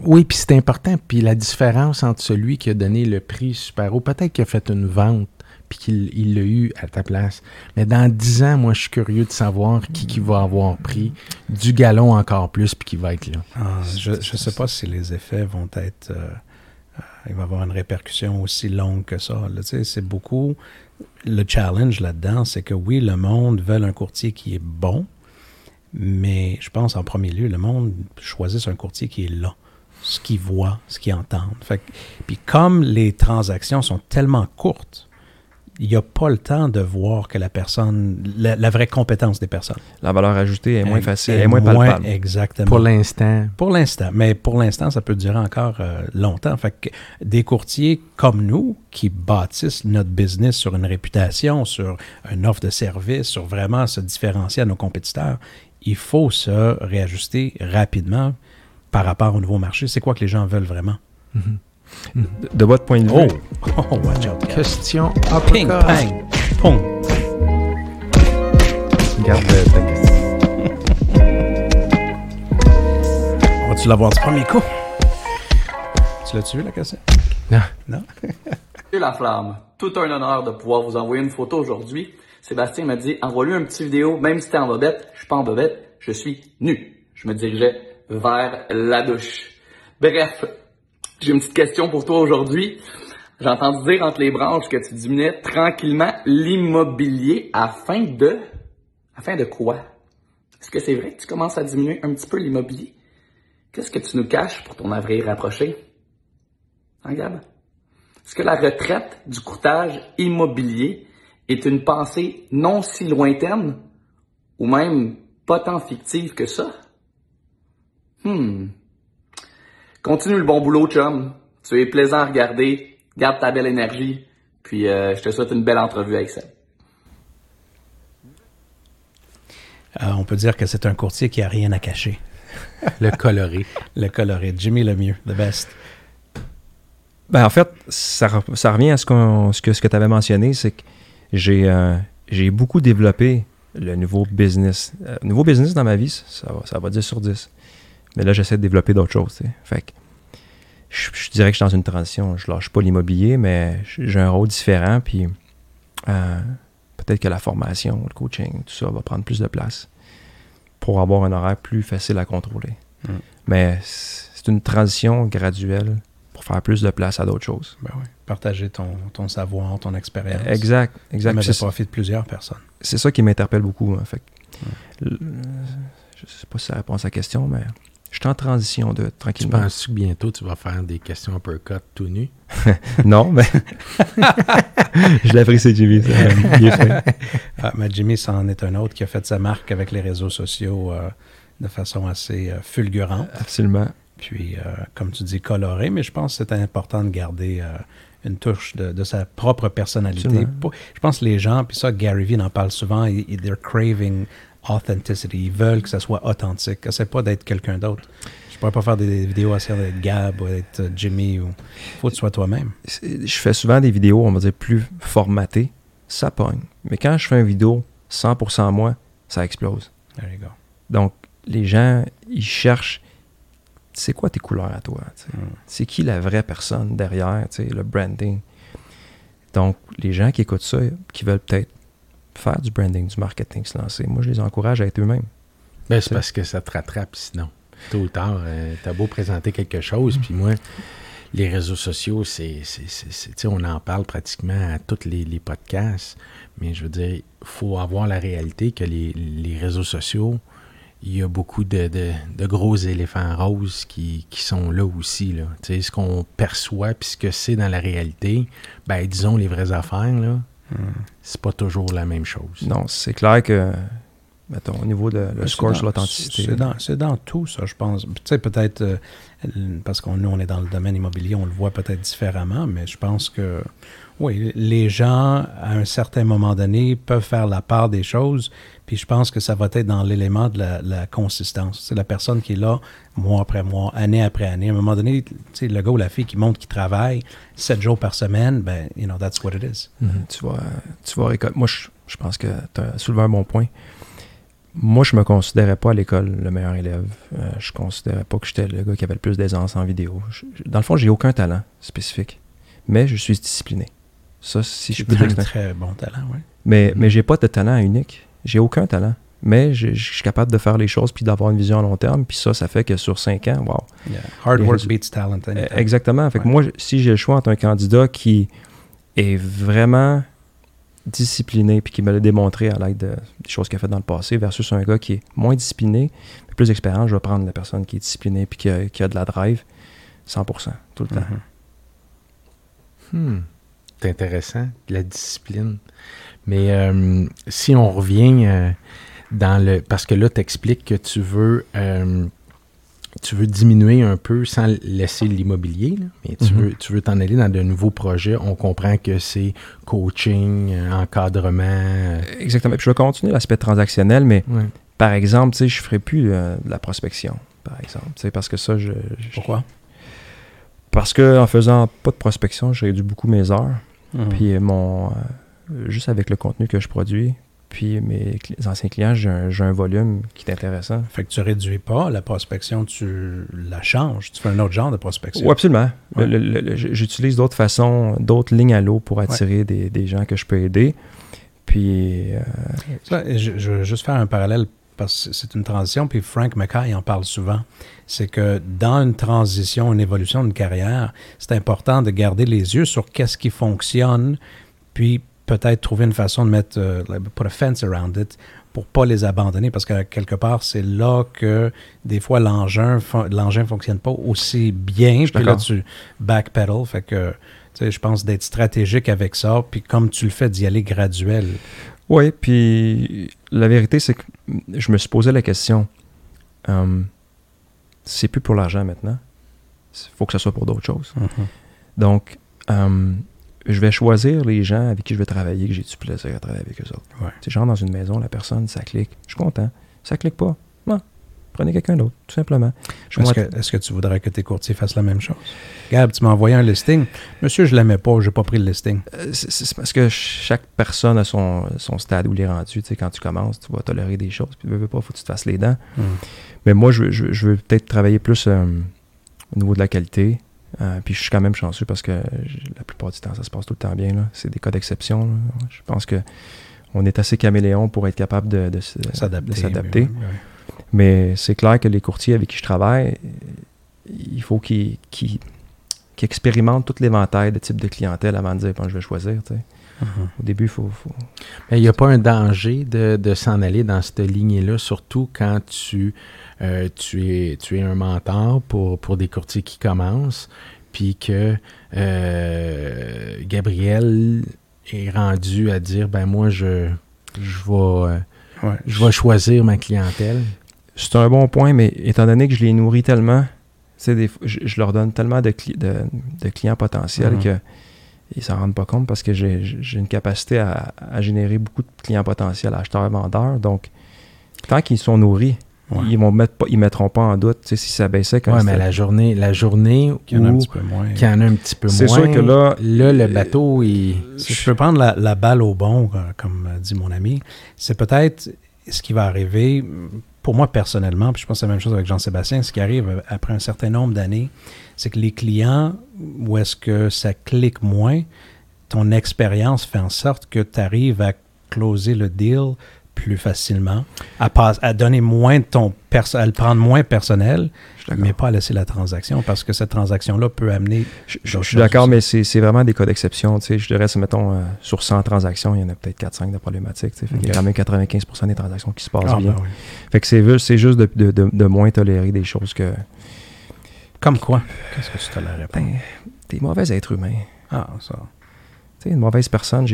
A: Oui, puis c'est important. Puis la différence entre celui qui a donné le prix super haut, peut-être qu'il a fait une vente puis qu'il l'a eu à ta place. Mais dans 10 ans, moi, je suis curieux de savoir qui, qui va avoir pris du galon encore plus puis qui va être là.
B: Ah, je ne sais pas si les effets vont être... Euh, euh, il va y avoir une répercussion aussi longue que ça. C'est beaucoup... Le challenge là-dedans, c'est que oui, le monde veut un courtier qui est bon, mais je pense en premier lieu, le monde choisit un courtier qui est là, ce qu'il voit, ce qu'il entend. Fait, puis comme les transactions sont tellement courtes, il n'y a pas le temps de voir que la personne, la, vraie compétence des personnes.
C: La valeur ajoutée est moins facile, est moins palpable.
B: Exactement.
A: Pour l'instant.
B: Pour l'instant. Mais pour l'instant, ça peut durer encore euh, longtemps. Fait que des courtiers comme nous, qui bâtissent notre business sur une réputation, sur une offre de service, sur vraiment se différencier à nos compétiteurs, il faut se réajuster rapidement par rapport au nouveau marché. C'est quoi que les gens veulent vraiment?
C: Mm-hmm. De, votre point de vue?
B: Oh, oh watch out.
A: Question
B: Ping, pang, pong.
A: Garde ta question.
B: Vas-tu l'avoir du premier coup? Tu l'as-tu vu, la cassette?
A: Non.
B: Non?
D: la flamme. Tout un honneur de pouvoir vous envoyer une photo aujourd'hui. Sébastien m'a dit, envoie-lui un petit vidéo, même si t'es en bobette. Je suis pas en bobette, je suis nu. Je me dirigeais vers la douche. Bref, j'ai une petite question pour toi aujourd'hui. J'ai entendu dire entre les branches que tu diminuais tranquillement l'immobilier afin de... Afin de quoi? Est-ce que c'est vrai que tu commences à diminuer un petit peu l'immobilier? Qu'est-ce que tu nous caches pour ton avril rapproché? Hein, Gab? Est-ce que la retraite du courtage immobilier est une pensée non si lointaine ou même pas tant fictive que ça? Hmm. Continue le bon boulot, chum. Tu es plaisant à regarder. Garde ta belle énergie. Puis euh, je te souhaite une belle entrevue avec ça.
B: Euh, on peut dire que c'est un courtier qui a rien à cacher.
A: le coloré.
B: le coloré. Jimmy le mieux, the best.
C: Ben, en fait, ça, revient à ce, ce que, ce que tu avais mentionné, c'est que j'ai euh, j'ai beaucoup développé le nouveau business. Euh, nouveau business dans ma vie, ça va, ça va 10 sur 10. Mais là, j'essaie de développer d'autres choses. Fait que je, dirais que je suis dans une transition. Je lâche pas l'immobilier, mais j'ai un rôle différent. Puis euh, peut-être que la formation, le coaching, tout ça va prendre plus de place pour avoir un horaire plus facile à contrôler.
B: Mm.
C: Mais c'est une transition graduelle pour faire plus de place à d'autres choses.
B: Ben oui. Partager ton, ton savoir, ton expérience.
C: Exact, exact.
B: Ça profit de plusieurs personnes.
C: C'est ça qui m'interpelle beaucoup. Hein. Fait je sais pas si ça répond à sa question, mais je suis en transition de tranquillement.
A: Tu penses que bientôt tu vas faire des questions un peu cut tout nu?
C: non, mais je l'apprécie, Jimmy.
B: ah, mais Jimmy, c'en est un autre qui a fait sa marque avec les réseaux sociaux euh, de façon assez euh, fulgurante.
C: Absolument.
B: Puis, euh, comme tu dis, coloré, mais je pense que c'est important de garder une touche de, sa propre personnalité. Je pense que les gens, puis ça, Gary Vee en parle souvent, they're craving authenticity. Ils veulent que ça soit authentique. Essaie pas d'être quelqu'un d'autre. Je pourrais pas faire des vidéos à d'être Gab ou d'être euh, Jimmy. Ou... faut que tu sois toi-même.
C: Je fais souvent des vidéos, on va dire, plus formatées. Ça pogne. Mais quand je fais une vidéo 100% moi, ça explose.
B: There you go.
C: Donc, les gens, ils cherchent c'est quoi tes couleurs à toi? Hmm. C'est qui la vraie personne derrière, le branding? Donc, les gens qui écoutent ça, qui veulent peut-être faire du branding, du marketing, se lancer. Moi, je les encourage à être eux-mêmes.
A: Ben, c'est parce que ça te rattrape sinon. Tôt ou tard, euh, t'as beau présenter quelque chose, puis moi, les réseaux sociaux, c'est, on en parle pratiquement à tous les, podcasts, mais je veux dire, il faut avoir la réalité que les, réseaux sociaux, il y a beaucoup de, gros éléphants roses qui, sont là aussi. Là. ce qu'on perçoit, puis ce que c'est dans la réalité, ben, disons les vraies affaires, là, c'est pas toujours la même chose.
C: Non, c'est clair que mettons, au niveau de le score sur l'authenticité.
B: C'est dans, tout, ça, je pense. Tu sais, peut-être, euh, parce qu'on nous, on est dans le domaine immobilier, on le voit peut-être différemment, mais je pense que, oui, les gens, à un certain moment donné, peuvent faire la part des choses, puis je pense que ça va être dans l'élément de la, la consistance. C'est la personne qui est là, mois après mois, année après année. À un moment donné, tu sais, le gars ou la fille qui montre qu'il travaille sept jours par semaine, ben, you know, that's what it is.
C: Mhm, Tu vas, tu récol- Moi, je, je pense que tu as soulevé un bon point. Moi, je me considérais pas à l'école le meilleur élève. Euh, je considérais pas que j'étais le gars qui avait le plus d'aisance en vidéo. Je- dans le fond, j'ai aucun talent spécifique, mais je suis discipliné. Ça, si je peux
B: un très bon talent, oui.
C: Mais,
B: Mhm.
C: mais j'ai pas de talent unique. J'ai aucun talent. Mais je, je suis capable de faire les choses puis d'avoir une vision à long terme. Puis ça, ça fait que sur cinq ans, wow.
B: Yeah. Hard work beats talent. anytime.
C: Exactement. Fait que moi, si j'ai le choix entre un candidat qui est vraiment discipliné puis qui me l'a démontré à l'aide de- des choses qu'il a faites dans le passé versus un gars qui est moins discipliné, mais plus d'expérience, je vais prendre la personne qui est disciplinée puis qui a, qui a de la drive 100% tout le temps.
B: Mhm.
A: Hmm. C'est intéressant, la discipline. Mais euh, si on revient euh, dans le. Parce que là, tu expliques que tu veux. euh, tu veux diminuer un peu sans laisser l'immobilier, mais tu
C: Mhm.
A: veux tu veux t'en aller dans de nouveaux projets. On comprend que c'est coaching, euh, encadrement. euh,
C: Exactement. Puis je vais continuer l'aspect transactionnel, mais
A: ouais.
C: par exemple, tu sais, je ne ferai plus euh, de la prospection, par exemple. Tu sais, Parce que ça, je. je-
B: Pourquoi?
C: Parce que en faisant pas de prospection, j'ai réduit beaucoup mes heures.
B: Mhm.
C: Puis mon. euh, juste avec le contenu que je produis, puis mes anciens clients, j'ai un, volume qui est intéressant.
B: Fait que tu réduis pas la prospection, tu la changes. Tu fais un autre genre de prospection.
C: Oui, absolument.
B: Ouais.
C: J'utilise d'autres façons, d'autres lignes à l'eau pour attirer des, des gens que je peux aider. Puis, euh,
B: Ça, je, je veux juste faire un parallèle parce que c'est une transition, puis Frank McKay en parle souvent. C'est que dans une transition, une évolution d'une carrière, c'est important de garder les yeux sur qu'est-ce qui fonctionne, puis peut-être trouver une façon de mettre, euh, put a fence around it pour pas les abandonner, parce que quelque part, c'est là que des fois l'engin l'engin fonctionne pas aussi bien, puis là tu backpedal, fait que tu sais, je pense d'être stratégique avec ça, puis comme tu le fais, d'y aller graduel.
C: oui, puis la vérité, c'est que je me suis posé la question euh, c'est plus pour l'argent maintenant. Il faut que ce soit pour d'autres choses. Donc, euh, je vais choisir les gens avec qui je vais travailler, que j'ai du plaisir à travailler avec eux autres.
B: Ouais.
C: Tu sais, genre dans une maison, la personne, ça clique. Je suis content. Ça clique pas. Non. Prenez quelqu'un d'autre, tout simplement.
B: Est-ce que, tu voudrais que tes courtiers fassent la même chose? Gab, tu m'as envoyé un listing. Monsieur, je l'aimais pas, j'ai pas pris le listing.
C: Euh, c'est- C'est parce que chaque personne a son, son stade où il est rendu. Tu sais, quand tu commences, tu vas tolérer des choses. Puis, veux, veux pas, faut que tu te fasses les dents. Mais moi, je veux peut-être travailler plus euh, au niveau de la qualité. Euh, puis je suis quand même chanceux parce que la plupart du temps, ça se passe tout le temps bien. là. C'est des cas d'exception. Je pense que on est assez caméléon pour être capable de,
B: S'adapter.
C: Mais c'est clair que les courtiers avec qui je travaille, il faut qu'ils expérimentent tout l'éventail de types de clientèle avant de dire bon, je vais choisir. tu sais.
B: Mhm.
C: Au début, il faut, faut-
A: Mais il n'y a pas un danger de, de s'en aller dans cette lignée-là, surtout quand tu, euh, tu, es, tu es un mentor pour, pour des courtiers qui commencent, puis que euh, Gabriel est rendu à dire ben moi je, je vais euh,
B: Ouais.
A: je vais choisir ma clientèle.
C: C'est un bon point, mais étant donné que je les nourris tellement, tu sais, des fois, je, je leur donne tellement de, cli- de, de clients potentiels
B: Mhm.
C: que ils s'en rendent pas compte parce que j'ai j'ai une capacité à, à générer beaucoup de clients potentiels, acheteurs, vendeurs. Donc, tant qu'ils sont nourris,
B: Ouais.
C: ils ne mettre pas, ils mettront pas en doute tu sais, si ça baissait quand
A: Ouais, mais la journée, la journée
B: Qu'il y en a un
A: où
B: petit peu moins.
A: qu'il y en a un petit peu moins.
C: C'est sûr que là,
A: le bateau, il.
B: Si je peux prendre la, la balle au bon, euh, comme euh, dit mon ami, c'est peut-être ce qui va arriver, pour moi personnellement, puis je pense que c'est la même chose avec Jean-Sébastien, ce qui arrive euh, après un certain nombre d'années, c'est que les clients, où est-ce que ça clique moins, ton expérience fait en sorte que tu arrives à closer le deal plus facilement, à, à donner moins de ton perso- à le prendre moins personnel, mais pas à laisser la transaction, parce que cette transaction-là peut amener
C: Je, suis d'accord, mais c'est c'est vraiment des cas d'exception. tu sais. Je dirais, mettons, euh, sur 100 transactions, il y en a peut-être 4-5 de problématiques. tu sais. Fait qu'il y a quand même 95% des transactions qui se passent
B: Ah,
C: bien.
B: ben oui.
C: Fait que c'est juste, c'est juste de, de- de- de moins tolérer des choses que.
B: Comme quoi? Qu'est-ce que tu tolérerais pas?
C: Ben, des mauvais êtres humains.
B: Ah, ça.
C: Une mauvaise personne,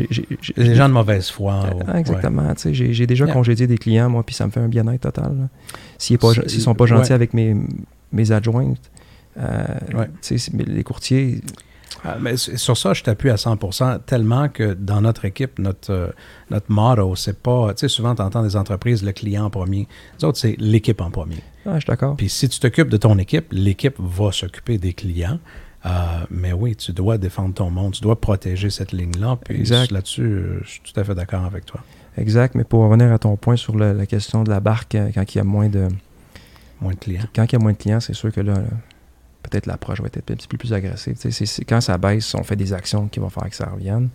B: Les gens de mauvaise foi.
C: Ah,
B: ouais.
C: exactement. tu sais, J'ai, déjà
B: Yeah.
C: congédié des clients, moi, puis ça me fait un bien-être total. S'ils ne sont pas gentils
B: ouais.
C: avec mes, mes adjointes, euh,
B: Ouais.
C: les courtiers,
B: Ah, mais sur ça, je t'appuie à 100% tellement que dans notre équipe, notre, euh, notre motto, c'est pas. Tu sais, souvent, tu entends des entreprises, le client en premier. Nous autres, c'est l'équipe en premier.
C: ah, je suis d'accord.
B: Puis si tu t'occupes de ton équipe, l'équipe va s'occuper des clients. Euh, mais oui, tu dois défendre ton monde, tu dois protéger cette ligne-là. Puis
C: Exact.
B: là-dessus, euh, je suis tout à fait d'accord avec toi.
C: Exact, mais pour revenir à ton point sur le- la question de la barque, euh, quand il y a moins de,
B: Moins de clients.
C: quand il y a moins de clients, c'est sûr que là, là, peut-être l'approche va être un petit peu plus agressive. Quand ça baisse, on fait des actions qui vont faire que ça revienne.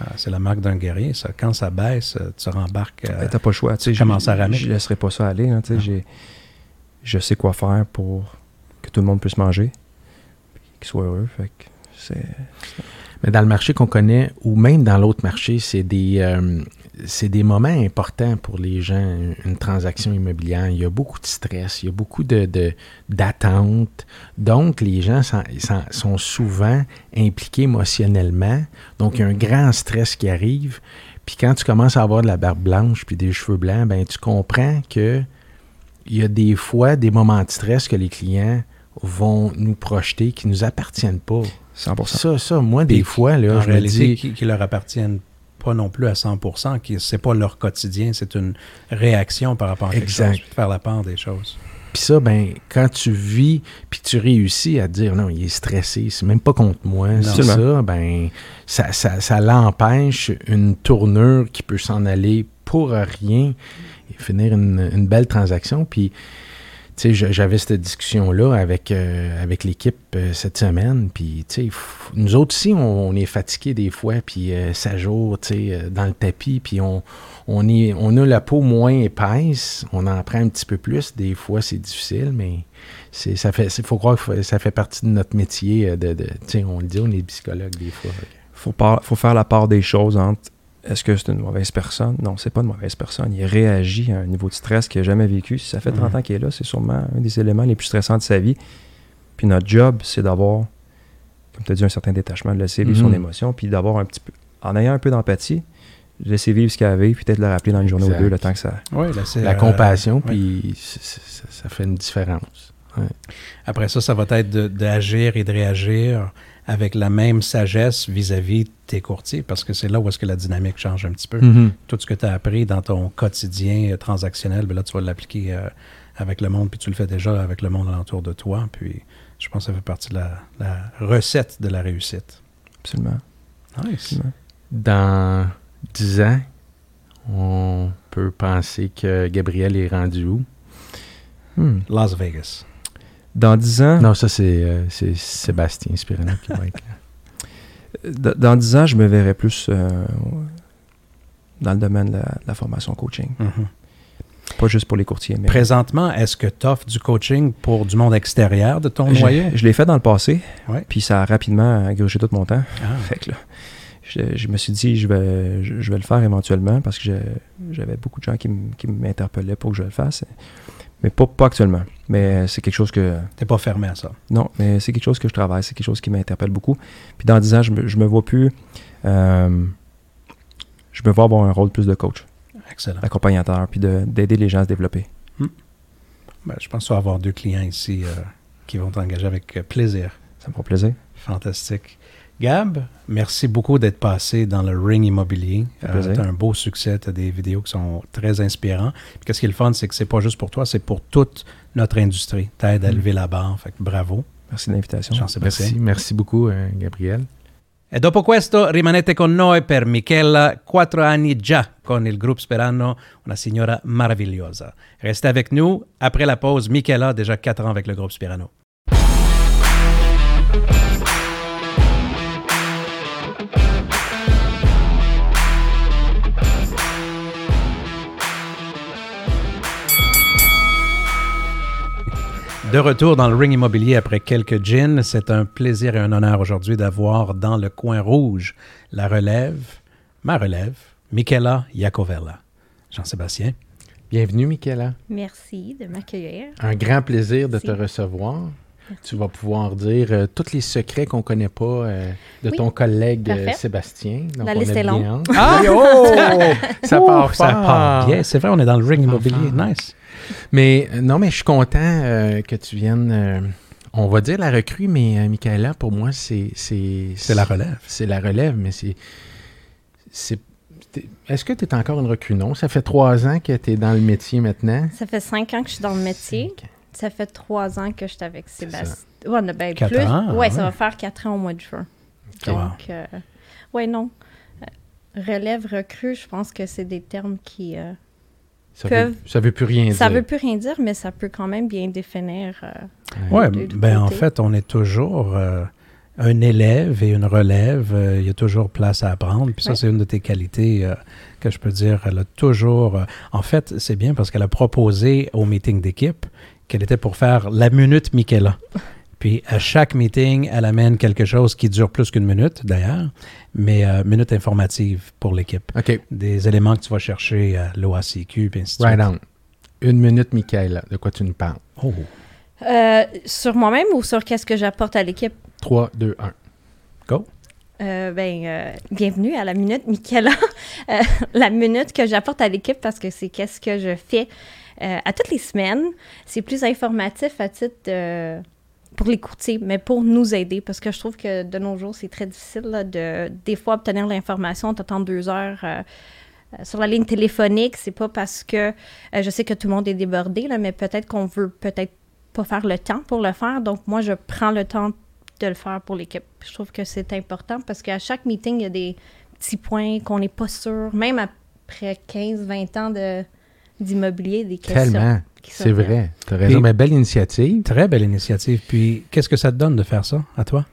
B: Ah, c'est la marque d'un guerrier, ça. Quand ça baisse, tu rembarques. euh,
C: Ben, T'as pas le choix. Tu
B: commences à ramer.
C: Je laisserai pas ça aller.
B: Ah.
C: j'ai- Je sais quoi faire pour que tout le monde puisse manger, puis qu'il soit heureux. Fait que c'est...
A: Mais dans le marché qu'on connaît, ou même dans l'autre marché, c'est des, euh, c'est des moments importants pour les gens, une- transaction immobilière. Il y a beaucoup de stress, il y a beaucoup de, d'attentes. Donc, les gens sont, sont- sont souvent impliqués émotionnellement. Donc, il y a un grand stress qui arrive. Puis quand tu commences à avoir de la barbe blanche puis des cheveux blancs, ben tu comprends que il y a des fois des moments de stress que les clients vont nous projeter qui nous appartiennent pas.
C: 100%.
A: Ça, ça, moi, des
B: Puis,
A: fois, là, je me dis,
B: qui, qui leur appartiennent pas non plus à 100 qui c'est pas leur quotidien, c'est une réaction par rapport à quelque
A: Exact.
B: chose, faire la part des choses.
A: puis ça, ben, quand tu vis, puis tu réussis à te dire, non, il est stressé, c'est même pas contre moi, c'est ça, ben, ça, ça, ça l'empêche une tournure qui peut s'en aller pour rien et finir une, une belle transaction. Puis, j'avais cette discussion-là avec, euh, avec l'équipe euh, cette semaine. Puis, nous autres aussi, on, est fatigués des fois. Puis, euh, ça euh, dans le tapis. Puis, on, on, on a la peau moins épaisse. On en prend un petit peu plus. Des fois, c'est difficile, mais c'est, ça fait, il faut croire que ça fait partie de notre métier. De, on le dit, on est psychologue des fois.
C: faut, par- faut faire la part des choses entre est-ce que c'est une mauvaise personne? Non, c'est pas une mauvaise personne. Il réagit à un niveau de stress qu'il n'a jamais vécu. Si ça fait 30
B: Mhm.
C: ans qu'il est là, c'est sûrement un des éléments les plus stressants de sa vie. Puis notre job, c'est d'avoir, comme tu as dit, un certain détachement, de laisser vivre son
A: Mhm.
C: émotion, puis d'avoir un petit peu, en ayant un peu d'empathie, de laisser vivre ce qu'il avait, puis peut-être le rappeler dans une journée
A: Exact.
C: ou deux, le temps que ça.
B: Oui,
A: La
B: euh,
A: compassion, puis ça fait une différence.
B: Après ça, ça va être d'agir et de réagir avec la même sagesse vis-à-vis de tes courtiers, parce que c'est là où est-ce que la dynamique change un petit peu.
A: Mhm.
B: Tout ce que tu as appris dans ton quotidien euh, transactionnel, ben là, tu vas l'appliquer euh, avec le monde, puis tu le fais déjà avec le monde alentour de toi. Puis je pense que ça fait partie de la, la recette de la réussite.
C: Absolument.
B: Nice.
C: absolument.
A: Dans 10 ans, on peut penser que Gabriel est rendu où?
C: Hmm.
B: Las Vegas.
C: Dans 10 ans,
A: Non, ça, c'est euh, Sébastien Spirano qui va être là.
C: dans 10 ans, je me verrais plus euh, dans le domaine de la, de la formation coaching.
B: Mhm.
C: Pas juste pour les courtiers, mais.
B: Présentement, est-ce que tu offres du coaching pour du monde extérieur de ton noyau?
C: je l'ai fait dans le passé,
B: Ouais.
C: puis ça a rapidement agrugé tout mon temps.
B: Ah,
C: Fait que là, je, je me suis dit, je vais, je, je vais le faire éventuellement parce que j'avais beaucoup de gens qui m'interpellaient pour que je le fasse. Mais pas, pas actuellement. Mais c'est quelque chose que.
B: T'es pas fermé à ça.
C: Non, mais c'est quelque chose que je travaille, c'est quelque chose qui m'interpelle beaucoup. Puis dans 10 ans, je me, je me vois plus. euh, je me vois avoir un rôle plus de coach,
B: Excellent.
C: d'accompagnateur, puis de- d'aider les gens à se développer.
B: Ben, je pense avoir deux clients ici euh, qui vont t'engager avec plaisir.
C: Ça me fera plaisir.
B: Fantastique. Gab, merci beaucoup d'être passé dans le ring immobilier.
C: Plaisir.
B: tu as un beau succès, tu as des vidéos qui sont très inspirants. Puis Qu'est-ce qui est le fun, c'est que c'est pas juste pour toi, c'est pour toute notre industrie. T'aides à
C: Mm.
B: lever la barre. Fait que bravo,
C: Merci de l'invitation.
A: Merci, merci beaucoup, euh, Gabriel.
B: E dopo questo rimanete con noi per Michela, quattro anni già con il groupe Sperano, una signora meravigliosa. Restez avec nous. Après la pause, Michela, déjà quatre ans avec le groupe Sperano. De retour dans le ring immobilier après quelques gins, c'est un plaisir et un honneur aujourd'hui d'avoir dans le coin rouge la relève, ma relève, Michela Iacovella. Jean-Sébastien.
A: Bienvenue, Michaela.
E: Merci de m'accueillir.
A: Un grand plaisir de te
E: Merci.
A: recevoir. Tu vas pouvoir dire euh, tous les secrets qu'on ne connaît pas euh, de
E: Oui,
A: ton collègue euh. Sébastien. Donc,
E: La
A: on
E: liste est longue.
A: Ah! ça
B: Oh,
A: part
B: ça part bien. C'est vrai, on est dans le ring immobilier.
A: Enfin.
B: Nice.
A: Mais euh, non, mais je suis content euh, que tu viennes. euh, on va dire la recrue, mais euh, Michaela, pour moi, c'est. C'est
B: C'est la relève.
A: C'est la relève, mais c'est. c'est- Est-ce que tu es encore une recrue? Non. Ça fait trois ans que tu es dans le métier maintenant.
E: Ça fait cinq ans que je suis dans le métier.
A: Cinq.
E: Ça fait trois ans que je suis avec Sébastien. Ouais, on a ben
B: Quatre
E: plus.
B: ans,
E: ouais,
B: ouais.
E: ça va faire quatre ans au mois de juin.
B: Wow.
E: Donc, euh, ouais, non. Relève, recrue, je pense que c'est des termes qui. euh,
A: Ça
E: Peuvent-
A: veut, ça veut plus rien
E: ça
A: dire.
E: veut plus rien dire, mais ça peut quand même bien définir. euh,
B: Ouais,
E: de
B: ben en fait, on est toujours euh, un élève et une relève. euh, Il y a toujours place à apprendre. Puis ça,
E: Ouais.
B: c'est une de tes qualités euh, que je peux dire. Elle a toujours. euh, en fait, c'est bien parce qu'elle a proposé au meeting d'équipe qu'elle était pour faire la minute Michaela. Puis à chaque meeting, elle amène quelque chose qui dure plus qu'une minute, d'ailleurs, mais euh, minute informative pour l'équipe.
A: OK,
B: Des éléments que tu vas chercher à l'OACQ, puis ainsi de
A: right
B: suite.
A: on. Une minute, Michaela. De quoi tu nous parles?
B: Oh.
E: euh, sur moi-même ou sur qu'est-ce que j'apporte à l'équipe?
A: 3, 2, 1.
E: Euh, ben, euh, bienvenue à la minute, Michaela. Euh, la minute que j'apporte à l'équipe parce que c'est qu'est-ce que je fais euh, à toutes les semaines. C'est plus informatif à titre de- pour les courtiers, mais pour nous aider parce que je trouve que de nos jours, c'est très difficile là, de des fois obtenir l'information, t'attends deux heures. euh, euh, sur la ligne téléphonique, c'est pas parce que euh, je sais que tout le monde est débordé, là, mais peut-être qu'on veut peut-être pas faire le temps pour le faire. Donc, moi, je prends le temps de le faire pour l'équipe. Je trouve que c'est important parce qu'à chaque meeting, il y a des petits points qu'on n'est pas sûr, même après 15-20 ans de- d'immobilier, des questions.
A: Tellement. C'est vrai. Tu as raison.
B: Et-
A: Mais belle initiative.
B: Très belle initiative. Puis, qu'est-ce que ça te donne de faire ça, à toi?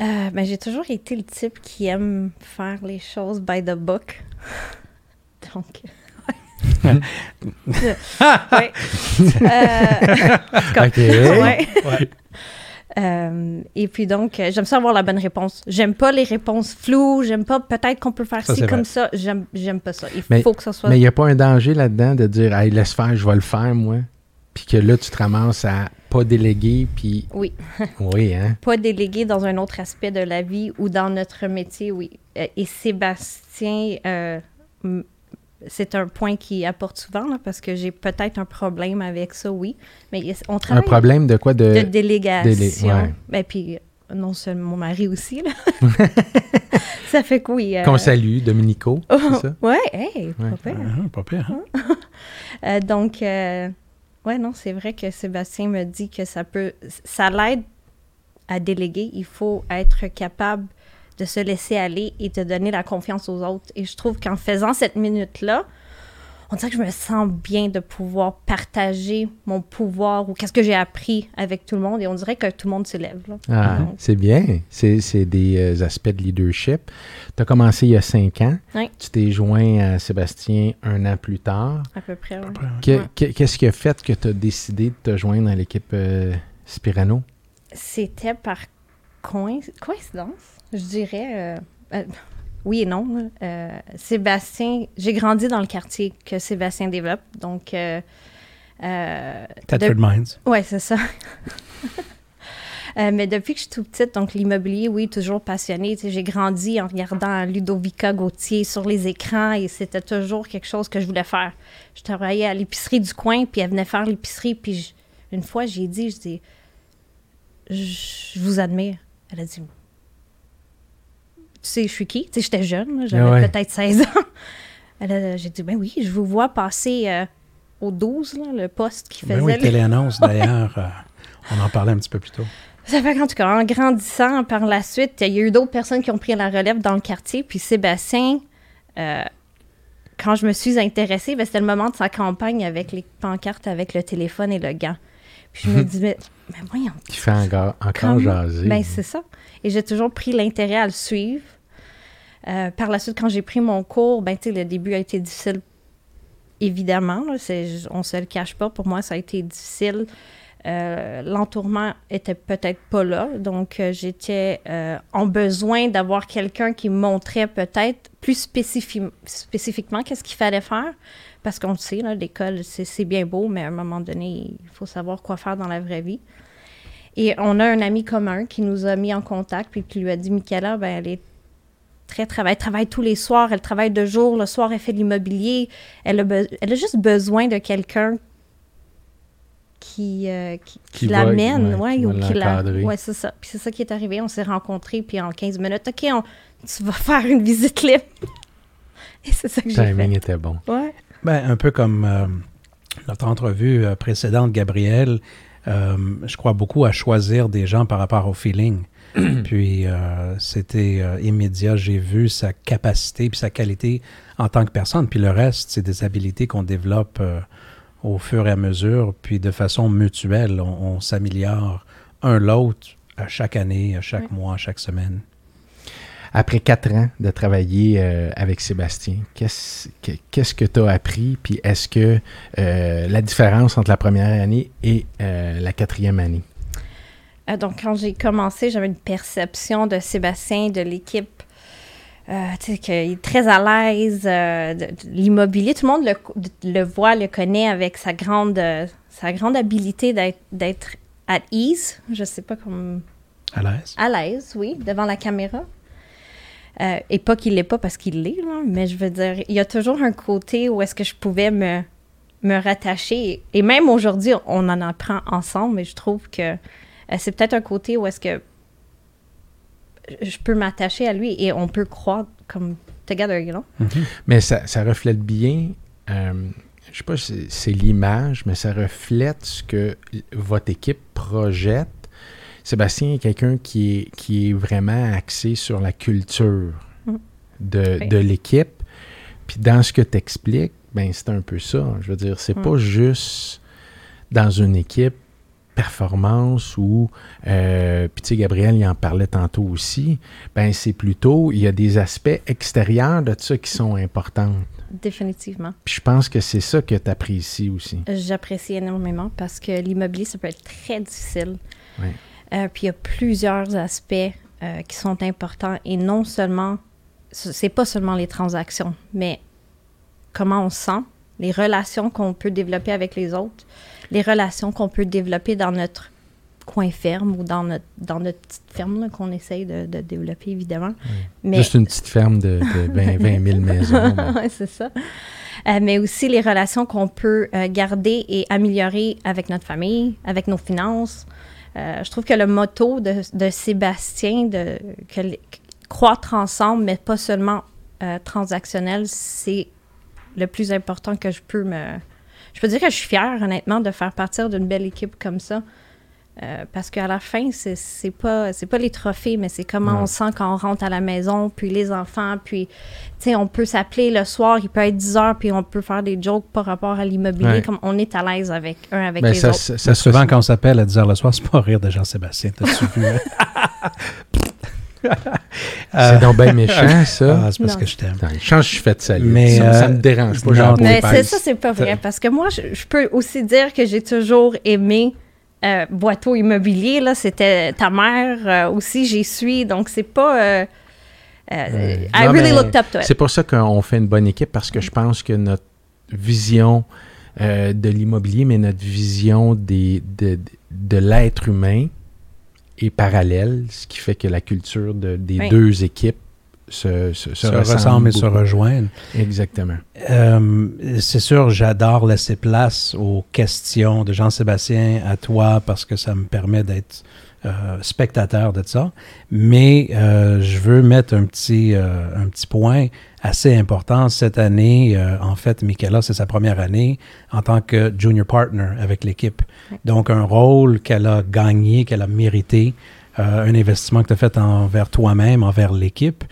E: Euh, ben, j'ai toujours été le type qui aime faire les choses by the book. Donc. ouais. Euh, comme-
A: OK.
E: ouais.
B: Ouais.
E: Euh, et puis donc, euh, j'aime ça avoir la bonne réponse. J'aime pas les réponses floues. J'aime pas peut-être qu'on peut faire
B: Ça,
E: ci comme
B: vrai.
E: ça. J'aime, j'aime pas ça. Il
A: Mais-
E: faut que ça soit.
A: Mais il n'y a pas un danger là-dedans de dire, hey, laisse faire, je vais le faire, moi? Puis que là, tu te ramasses à pas déléguer, puis.
E: Oui.
A: Oui, hein?
E: pas délégué dans un autre aspect de la vie ou dans notre métier, oui. Euh, et Sébastien, euh, c'est un point qui apporte souvent, là, parce que j'ai peut-être un problème avec ça, oui. Mais on
A: Un
E: travaille
A: problème de quoi? De.
E: de délégation.
A: délé- ouais.
E: Ben, puis, euh, non seulement mon mari aussi, là. ça fait que oui. euh,
A: Qu'on salue, Dominico, c'est ça?
E: Ouais, hey,
A: Ouais.
E: pas pire.
B: Ah, pas pire, hein?
E: Euh, donc, euh, ouais, non, c'est vrai que Sébastien me dit que ça peut, ça l'aide à déléguer. Il faut être capable de se laisser aller et de donner la confiance aux autres. Et je trouve qu'en faisant cette minute-là, on dirait que je me sens bien de pouvoir partager mon pouvoir ou qu'est-ce que j'ai appris avec tout le monde. Et on dirait que tout le monde se lève. là.
A: Ah,
E: Donc,
A: c'est bien. C'est c'est des euh, aspects de leadership. Tu as commencé il y a cinq ans.
E: Oui.
A: Tu t'es joint à Sébastien un an plus tard.
E: à peu près.
A: que- Qu'est-ce qui a fait que tu as décidé de te joindre à l'équipe euh, Spirano?
E: C'était par coïncidence, je dirais. euh, euh, oui et non. Euh, Sébastien, j'ai grandi dans le quartier que Sébastien développe. Donc,
B: Thetford Mines.
E: ouais, c'est ça. Mais depuis que je suis tout petite, donc l'immobilier, oui, toujours sais, J'ai grandi en regardant Ludovica Gauthier sur les écrans et c'était toujours quelque chose que je voulais faire. Je travaillais à l'épicerie du coin, puis elle venait faire l'épicerie. Puis je- une fois, j'ai dit, je dis, je vous admire. Elle a dit, tu sais, je suis qui? Tu sais, j'étais jeune, j'avais
A: ouais.
E: peut-être 16 ans. Elle a- J'ai dit, ben oui, je vous vois passer euh, au 12, là, le poste qui faisait.
B: Ben oui, téléannonce, d'ailleurs. euh, on en parlait un petit peu plus tôt.
E: Ça fait qu'en tout cas, en grandissant par la suite, il y a eu d'autres personnes qui ont pris la relève dans le quartier. Puis Sébastien, euh, quand je me suis intéressée, ben, c'était le moment de sa campagne avec les pancartes, avec le téléphone et le gant. Puis je me dis, mais, voyons,
A: Qui fait encore, encore jaser.
E: ben, c'est ça. Et j'ai toujours pris l'intérêt à le suivre. Euh, par la suite, quand j'ai pris mon cours, ben, tu sais, le début a été difficile, évidemment. là, on se le cache pas. Pour moi, ça a été difficile. Euh, L'entourement était peut-être pas là. Donc, euh, j'étais en besoin d'avoir quelqu'un qui me montrait peut-être plus spécifi- spécifiquement qu'est-ce qu'il fallait faire. Parce qu'on le sait, l'école, c'est bien beau, mais à un moment donné, il faut savoir quoi faire dans la vraie vie. Et on a un ami commun qui nous a mis en contact, puis qui lui a dit Michaela, ben, elle est très travaille, elle travaille tous les soirs, elle travaille de jour, le soir, elle fait de l'immobilier. Elle, a elle a juste besoin de quelqu'un qui, euh, qui,
A: Qui
E: qui
A: va-
E: l'amène,
A: ouais,
E: ou qui la. Ouais, c'est ça. Puis c'est ça qui est arrivé. On s'est rencontrés, puis en 15 minutes, OK, on, tu vas faire une visite libre. Et c'est ça que
A: Le
E: j'ai
A: timing
E: fait.
A: était bon.
E: Ouais.
B: Ben, un peu comme euh, notre entrevue euh, précédente, Gabriel, euh, je crois beaucoup à choisir des gens par rapport au feeling. puis euh, c'était euh, immédiat. J'ai vu sa capacité puis sa qualité en tant que personne. Puis le reste, c'est des habilités qu'on développe euh, au fur et à mesure. Puis de façon mutuelle, on, on s'améliore un l'autre à chaque année, à chaque mois, à chaque semaine.
A: Après quatre ans de travailler euh, avec Sébastien, qu'est-ce que- qu'est-ce que tu as appris? Puis est-ce que euh, la différence entre la première année et euh, la quatrième année?
E: Euh, donc, quand j'ai commencé, j'avais une perception de Sébastien, de l'équipe, euh, tu sais, qu'il est très à l'aise, euh, l'immobilier. Tout le monde le, le voit, le connaît avec sa grande, euh, sa grande habilité d'être, d'être at ease. Je sais pas comment.
B: À l'aise.
E: À l'aise, oui, devant la caméra. Euh, et pas qu'il l'est pas parce qu'il l'est, mais je veux dire, il y a toujours un côté où est-ce que je pouvais me, me rattacher. Et même aujourd'hui, on en apprend ensemble, mais je trouve que euh, c'est peut-être un côté où est-ce que je peux m'attacher à lui et on peut croire comme together, you know?
A: Mais ça, ça reflète bien, euh, je sais pas si c'est l'image, mais ça reflète ce que votre équipe projette. Sébastien est quelqu'un qui est, qui est vraiment axé sur la culture
E: Mm.
A: de,
E: Oui.
A: de l'équipe. Puis dans ce que tu expliques, ben c'est un peu ça. Je veux dire, c'est
E: Mm.
A: pas juste dans une équipe performance ou euh, puis tu sais Gabriel il en parlait tantôt aussi ben c'est plutôt il y a des aspects extérieurs de ça qui sont importants
E: Définitivement.
A: puis je pense que c'est ça que tu apprécies aussi
E: J'apprécie énormément parce que l'immobilier, ça peut être très difficile.
A: Oui.
E: Euh, puis il y a plusieurs aspects euh, qui sont importants et non seulement, ce- c'est pas seulement les transactions, mais comment on se sent, les relations qu'on peut développer avec les autres, les relations qu'on peut développer dans notre coin ferme ou dans notre, dans notre petite ferme qu'on essaye de, de développer, évidemment. Mais,
A: juste une petite ferme de, de 20, 20 000 maisons mais-
E: Ouais, c'est ça. Euh, mais aussi les relations qu'on peut garder et améliorer avec notre famille, avec nos finances. Euh, je trouve que le motto de, de Sébastien, de croître ensemble, mais pas seulement euh, transactionnel, c'est le plus important que je peux me. Je peux dire que je suis fière, honnêtement, de faire partir d'une belle équipe comme ça. Euh, parce qu'à la fin, c'est c'est pas, c'est pas les trophées, mais c'est comment
A: Non.
E: on sent quand on rentre à la maison, puis les enfants, puis, tu sais, on peut s'appeler le soir, il peut être 10 heures, puis on peut faire des jokes par rapport à l'immobilier,
A: Ouais.
E: comme on est à l'aise avec un avec
A: Ben,
E: les
A: ça,
E: autres.
A: se
B: souvent, quand on s'appelle à 10h le soir, c'est pas rire de Jean-Sébastien. T'as-tu vu? hein?
A: c'est donc bien méchant ça
B: Ah, c'est parce
E: Non.
B: que je t'aime.
A: Attends, change je fais de salut
B: Mais,
A: ça, ça
B: euh,
A: me dérange pas
B: non,
E: Mais c'est ça, c'est pas vrai. Parce que moi, je, je peux aussi dire que j'ai toujours aimé euh, Boiteau Immobilier. Là, c'était ta mère euh, aussi, j'y suis. Donc, c'est pas. euh, euh. I
A: Non,
E: really looked up to it.
A: C'est pour ça qu'on fait une bonne équipe parce que je pense que notre vision de l'immobilier, mais notre vision des, de, de l'être humain est parallèle, ce qui fait que la culture de- des
E: Oui.
A: deux équipes se, se, se
B: Se
A: ressemble
B: ressemblent et se rejoignent.
A: Exactement.
B: Euh, c'est sûr, j'adore laisser place aux questions de Jean-Sébastien à toi parce que ça me permet d'être euh, spectateur de ça. Mais euh, je veux mettre un petit, euh, un petit point assez important. Cette année, euh, en fait, Michaela, c'est sa première année en tant que junior partner avec l'équipe. Donc, un rôle qu'elle a gagné, qu'elle a mérité, euh, un investissement que tu as fait envers toi-même, envers l'équipe.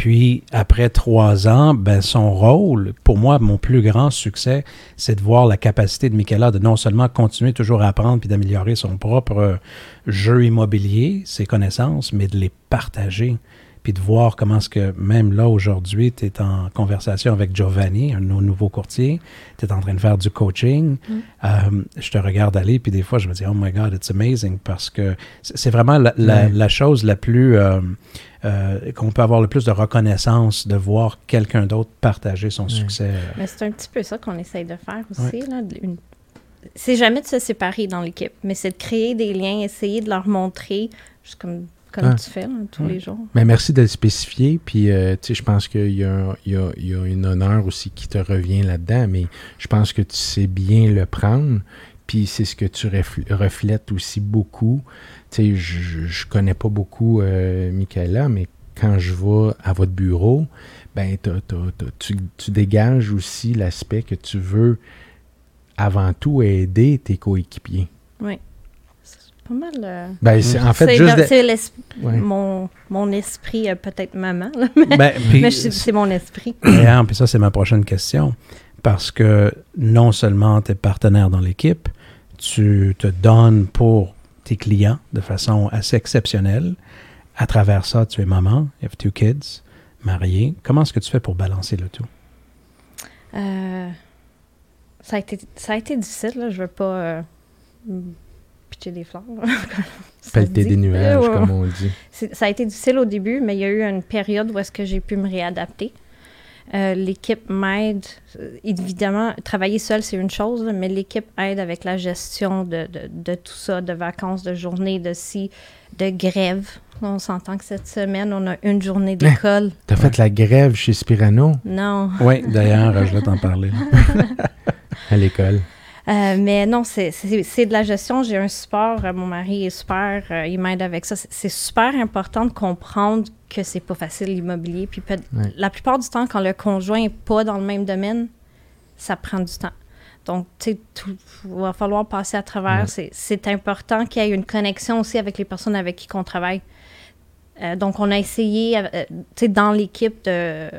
B: Puis, après trois ans, ben, son rôle, pour moi, mon plus grand succès, c'est de voir la capacité de Michaela de non seulement continuer toujours à apprendre puis d'améliorer son propre euh, jeu immobilier, ses connaissances, mais de les partager. Puis de voir comment est-ce que, même là, aujourd'hui, tu es en conversation avec Giovanni, un de nos nouveaux courtiers, tu es en train de faire du coaching. Euh, je te regarde aller, puis des fois, je me dis, oh my God, it's amazing, parce que c'est vraiment la, la-
A: Ouais.
B: la chose la plus... euh, euh, qu'on peut avoir le plus de reconnaissance de voir quelqu'un d'autre partager son succès.
E: Mais c'est un petit peu ça qu'on essaye de faire aussi. Là, une- c'est jamais de se séparer dans l'équipe, mais c'est de créer des liens, essayer de leur montrer, juste comme, comme
A: Ah.
E: tu fais là, tous les jours.
A: Mais merci de le spécifier. Puis, euh, tu sais, je pense qu'il y, y a, il y a une honneur aussi qui te revient là-dedans, mais je pense que tu sais bien le prendre. Puis, c'est ce que tu refl- reflètes aussi beaucoup. Tu sais, je, je- connais pas beaucoup euh, Michaela, mais quand je vais à votre bureau, ben, t'as- t'as- t'as- tu, tu dégages aussi l'aspect que tu veux avant tout aider tes coéquipiers.
E: C'est pas mal. euh,
A: Ben, c'est en fait
E: c'est
A: juste.
E: dans-
A: de-
E: c'est l'es-
A: Ouais.
E: mon, mon esprit, euh, peut-être maman, là,
B: Ben,
E: mais c'est mon esprit.
B: Puis ça, c'est ma prochaine question. Parce que non seulement tu es partenaire dans l'équipe, tu te donnes pour tes clients de façon assez exceptionnelle. À travers ça, tu es maman, you have two kids, mariée. Comment est-ce que tu fais pour balancer le tout?
E: Euh, ça, a été, ça a été difficile, là. je veux pas euh, pitcher des fleurs.
A: Pelleter des nuages,
E: Euh, ouais.
A: comme on dit.
E: Ça a été difficile au début, mais il y a eu une période où est-ce que j'ai pu me réadapter. Euh, l'équipe m'aide. Évidemment, travailler seul, c'est une chose, mais l'équipe aide avec la gestion de, de- de tout ça, de vacances, de journées, de si, de grève. On s'entend que cette semaine, on a une journée d'école.
A: T'as fait la grève chez Spirano?
E: Non.
B: Oui, d'ailleurs, je vais t'en parler.
A: à l'école.
E: Euh, mais non, c'est- de la gestion. J'ai un support. euh, mon mari est super. euh, il m'aide avec ça. C'est- super important de comprendre que c'est pas facile l'immobilier. Puis peut-
A: Ouais.
E: la plupart du temps, quand le conjoint n'est pas dans le même domaine, ça prend du temps. Donc, tu sais, il va falloir passer à travers.
A: Ouais.
E: C'est- C'est important qu'il y ait une connexion aussi avec les personnes avec qui on travaille. Euh, donc, on a essayé, tu sais, dans l'équipe de,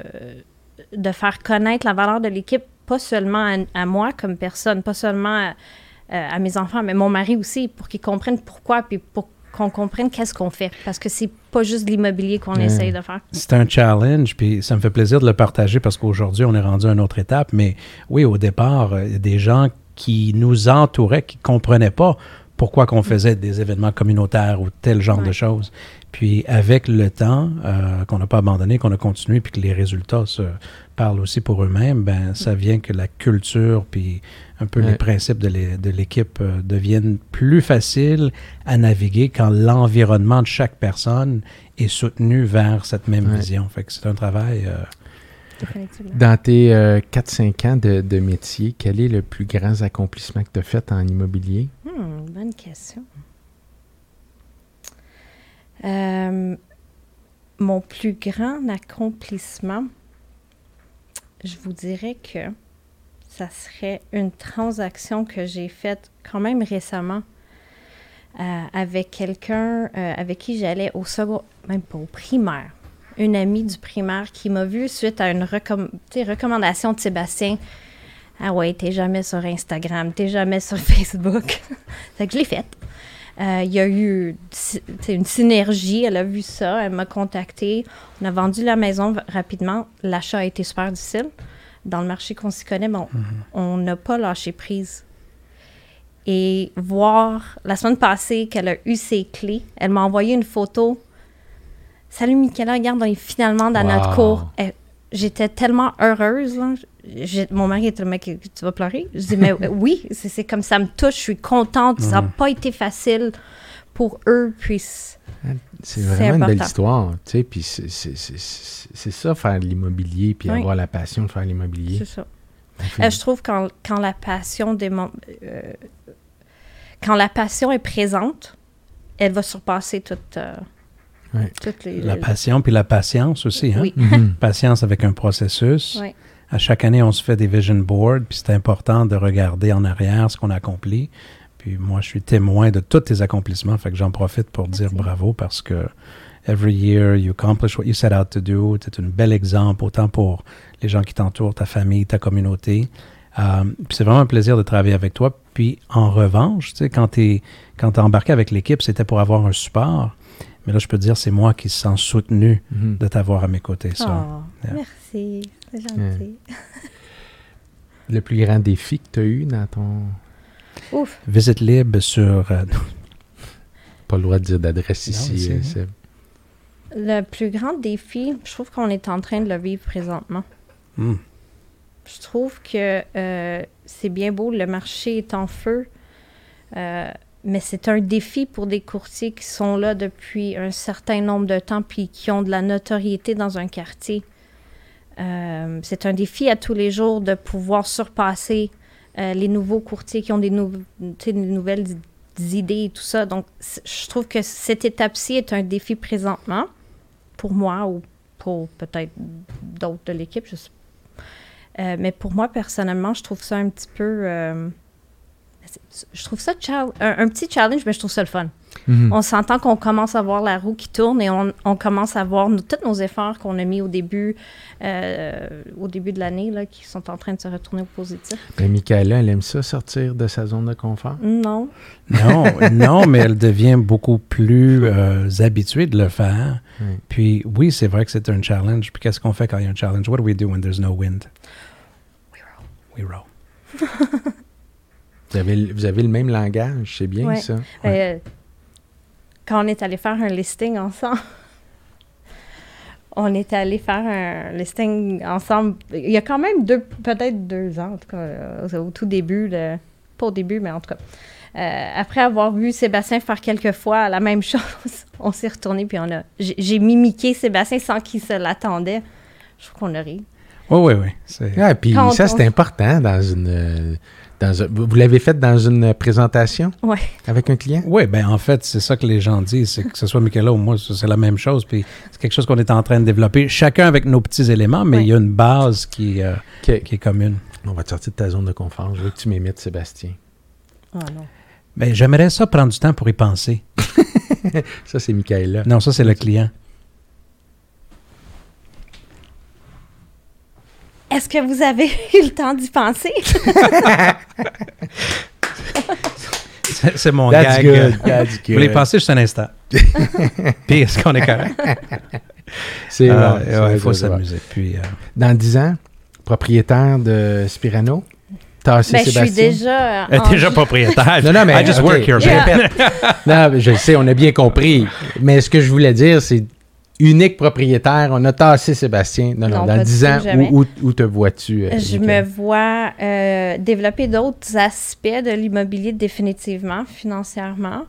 E: de faire connaître la valeur de l'équipe, pas seulement à, à moi comme personne, pas seulement à, à mes enfants, mais mon mari aussi, pour qu'ils comprennent pourquoi, puis pour qu'on comprenne qu'est-ce qu'on fait. Parce que c'est pas juste l'immobilier qu'on essaye de faire.
B: C'est un challenge, puis ça me fait plaisir de le partager parce qu'aujourd'hui, on est rendu à une autre étape. Mais oui, au départ, euh, il y a des gens qui nous entouraient, qui ne comprenaient pas pourquoi qu'on faisait des événements communautaires ou tel genre de choses. Puis avec le temps, euh, qu'on n'a pas abandonné, qu'on a continué, puis que les résultats se parlent aussi pour eux-mêmes, ben ça vient que la culture, puis un peu les principes de l'é- de l'équipe euh, deviennent plus faciles à naviguer quand l'environnement de chaque personne est soutenu vers cette même
A: Ouais.
B: vision. Fait que c'est un travail. euh.
A: Dans tes euh, 4-5 ans de, de métier, quel est le plus grand accomplissement que tu as fait en immobilier?
E: Hmm, bonne question. Euh, mon plus grand accomplissement, je vous dirais que ça serait une transaction que j'ai faite quand même récemment euh, avec quelqu'un euh, avec qui j'allais au second, même pas au primaire. Une amie du primaire qui m'a vue suite à une recommandation de Sébastien. Ah ouais, t'es jamais sur Instagram, t'es jamais sur Facebook. fait que je l'ai faite. Euh, Il y a eu une synergie, elle a vu ça, elle m'a contacté. On a vendu la maison rapidement. L'achat a été super difficile. Dans le marché qu'on s'y connaît, bon, on n'a pas lâché prise. Et voir la semaine passée qu'elle a eu ses clés, elle m'a envoyé une photo. Salut Michaela, regarde, on est finalement dans notre cours. Elle- J'étais tellement heureuse. là. J'ai- mon mari était le mec, tu vas pleurer? Je dis, mais oui, c'est c'est comme ça me touche, je suis contente. Ça n'a pas été facile pour eux. Puis
A: C'est
E: C'est
A: vraiment une belle histoire, tu sais, puis c'est- ça, faire l'immobilier, puis
E: Oui.
A: avoir la passion de faire l'immobilier.
E: c'est ça. Euh, je trouve quand, quand la passion démon- euh, quand la passion est présente, elle va surpasser toute, euh, Les.
B: la passion puis la patience aussi. Hein?
E: Oui.
A: Mhm.
B: Patience avec un processus.
E: Ouais.
B: À chaque année, on se fait des vision boards, puis c'est important de regarder en arrière ce qu'on a accompli. Puis moi, je suis témoin de tous tes accomplissements, fait que j'en profite pour dire bravo parce que every year you accomplish what you set out to do. Tu es un bel exemple, autant pour les gens qui t'entourent, ta famille, ta communauté. Euh, puis c'est vraiment un plaisir de travailler avec toi. Puis en revanche, tu sais, quand tu es, quand t'es embarqué avec l'équipe, c'était pour avoir un support. Mais là, je peux te dire, c'est moi qui se sens soutenu
A: Mhm.
B: de t'avoir à mes côtés. Ça.
E: Oh,
B: Yeah.
E: Merci, c'est gentil.
A: Le plus grand défi que tu as eu dans ton.
E: Ouf.
B: Visite libre sur. euh,
A: Pas le droit de dire d'adresse ici, euh.
E: Le plus grand défi, je trouve qu'on est en train de le vivre présentement.
B: hmm.
E: Je trouve que euh, c'est bien beau, le marché est en feu, euh, mais c'est un défi pour des courtiers qui sont là depuis un certain nombre de temps puis qui ont de la notoriété dans un quartier. Euh, c'est un défi à tous les jours de pouvoir surpasser euh, les nouveaux courtiers qui ont des, nouvelles idées et tout ça. Donc, je trouve que cette étape-ci est un défi présentement pour moi ou pour peut-être d'autres de l'équipe. Euh, mais pour moi, personnellement, je trouve ça un petit peu. Je trouve ça un, un petit challenge, mais je trouve ça le fun.
A: Mhm.
E: On s'entend qu'on commence à voir la roue qui tourne et on, on commence à voir tous nos efforts qu'on a mis au début, euh, au début de l'année, qui sont en train de se retourner au positif.
A: Mais Michaela, elle aime ça, sortir de sa zone de confort?
E: Non.
B: Non, non, mais elle devient beaucoup plus euh, habituée de le faire. Puis oui, c'est vrai que c'est un challenge. Puis qu'est-ce qu'on fait quand il y a un challenge? What do we do when there's no wind? We row.
A: Vous avez, le- vous avez le même langage, c'est bien
E: Ouais.
A: ça.
E: Euh, quand on est allé faire un listing ensemble, on est allé faire un listing ensemble. Il y a quand même deux, peut-être deux ans, en tout cas, euh, au tout début, le- pas au début, mais en tout cas. Euh, après avoir vu Sébastien faire quelques fois la même chose, on s'est retourné puis on a. J'ai mimiqué Sébastien sans qu'il se l'attendait. Je trouve qu'on a ri.
B: Oui, oui, oui.
A: Ah, puis
E: Quand on-
A: ça, c'est important dans une. Dans un- vous l'avez fait dans une présentation?
E: Ouais.
A: avec un client?
B: Oui, ben en fait, c'est ça que les gens disent, c'est que ce soit Michaela ou moi, c'est la même chose. Puis c'est quelque chose qu'on est en train de développer, chacun avec nos petits éléments, mais
E: Ouais.
B: il y a une base qui, euh, qui est commune.
A: On va te sortir de ta zone de confort. Je veux que tu m'imites, Sébastien.
E: Oh non.
B: Ben, j'aimerais ça prendre du temps pour y penser.
A: Ça, c'est Michaela.
B: Non, ça, c'est le client.
E: Est-ce que vous avez eu le temps d'y penser?
B: C'est c'est mon
A: That's
B: gag.
A: good. That's
B: Vous voulez
A: good.
B: penser juste un instant? Puis est-ce qu'on est correct?
A: C'est
B: Ah, ouais, il faut s'amuser. Puis, euh,
A: Dans 10 ans, propriétaire de Spirano,
E: Ben, je suis déjà. euh, en-
B: déjà propriétaire.
A: Non, non, mais
B: I just work here.
A: je non, mais je le sais, on a bien compris. Mais ce que je voulais dire, c'est unique propriétaire. On a tassé Sébastien. Non, non,
E: Non,
A: dans
E: pas
A: 10
E: du
A: ans, où, où- où te vois-tu? euh,
E: Je me vois euh, développer d'autres aspects de l'immobilier définitivement, financièrement.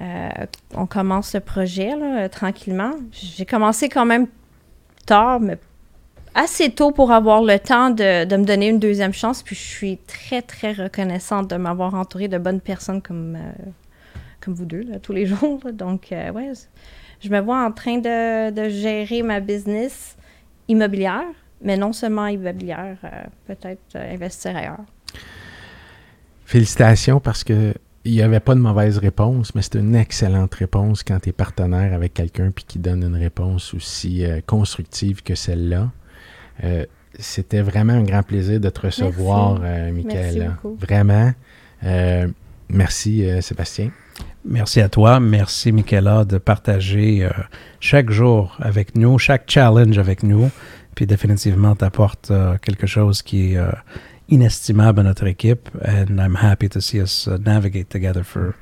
E: Euh, on commence le projet là, tranquillement. J'ai commencé quand même tard, mais assez tôt pour avoir le temps de, de me donner une deuxième chance. Puis je suis très, très reconnaissante de m'avoir entourée de bonnes personnes comme, comme vous deux, là, tous les jours. là. Donc, ouais, je me vois en train de, de gérer ma business immobilière, mais non seulement immobilière, euh, peut-être euh, investir ailleurs.
A: Félicitations parce que il n'y avait pas de mauvaise réponse, mais c'est une excellente réponse quand tu es partenaire avec quelqu'un puis qui donne une réponse aussi euh, constructive que celle-là. Euh, C'était vraiment un grand plaisir de te recevoir,
E: beaucoup.
A: Vraiment. Merci, Sébastien.
B: Merci à toi. Merci, Michaela, de partager euh, chaque jour avec nous, chaque challenge avec nous. Puis définitivement, tu apportes quelque chose qui est euh, inestimable à notre équipe. And I'm happy to see us uh, navigate together for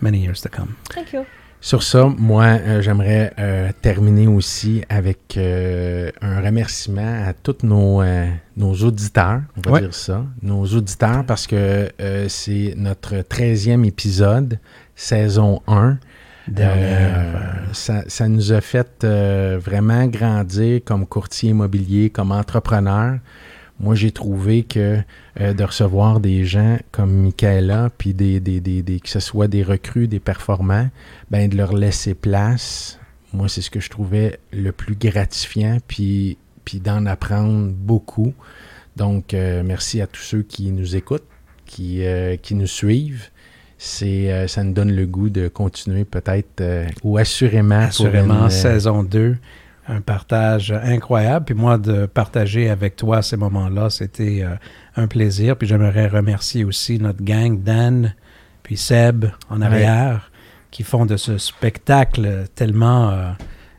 B: many years to come.
E: Thank you.
A: Sur ça, moi, euh, j'aimerais euh, terminer aussi avec euh, un remerciement à tous nos, euh, nos auditeurs, on va
B: Ouais.
A: dire ça, nos auditeurs, parce que euh, c'est notre 13e épisode, saison 1.
B: Dernière,
A: Euh, ça, ça nous a fait euh, vraiment grandir comme courtier immobilier, comme entrepreneur. Moi, j'ai trouvé que euh, de recevoir des gens comme Michaela, puis des, des, des, des- que ce soit des recrues, des performants, ben de leur laisser place, moi, c'est ce que je trouvais le plus gratifiant, puis, puis d'en apprendre beaucoup. Donc, merci à tous ceux qui nous écoutent, qui, qui nous suivent. C'est, euh, ça nous donne le goût de continuer peut-être, euh, ou assurément. pour
B: Assurément,
A: une, euh,
B: saison 2, un partage incroyable. Puis moi, de partager avec toi ces moments-là, c'était euh, un plaisir. Puis j'aimerais remercier aussi notre gang, Dan, puis Seb en
A: Ouais.
B: arrière, qui font de ce spectacle tellement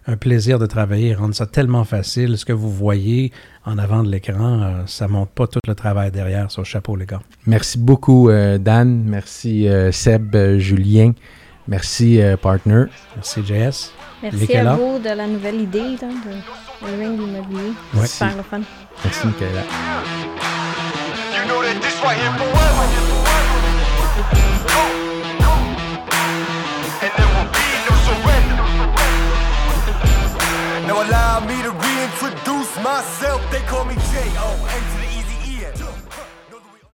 B: un plaisir de travailler, rendre ça tellement facile. Ce que vous voyez en avant de l'écran, euh, ça montre pas tout le travail derrière sur le chapeau, les gars.
A: Merci beaucoup, euh, Dan. Merci, euh, Seb, euh, Julien. Merci, euh, partner.
B: Merci, JS.
E: Merci
B: Michaela.
E: à vous de la nouvelle idée là, de, de ring immobilier.
B: Ouais.
E: Super le fun.
A: Merci, Michaela.
F: fighting forever. And there will be no surrender. Now allow me to myself. They call me J.O.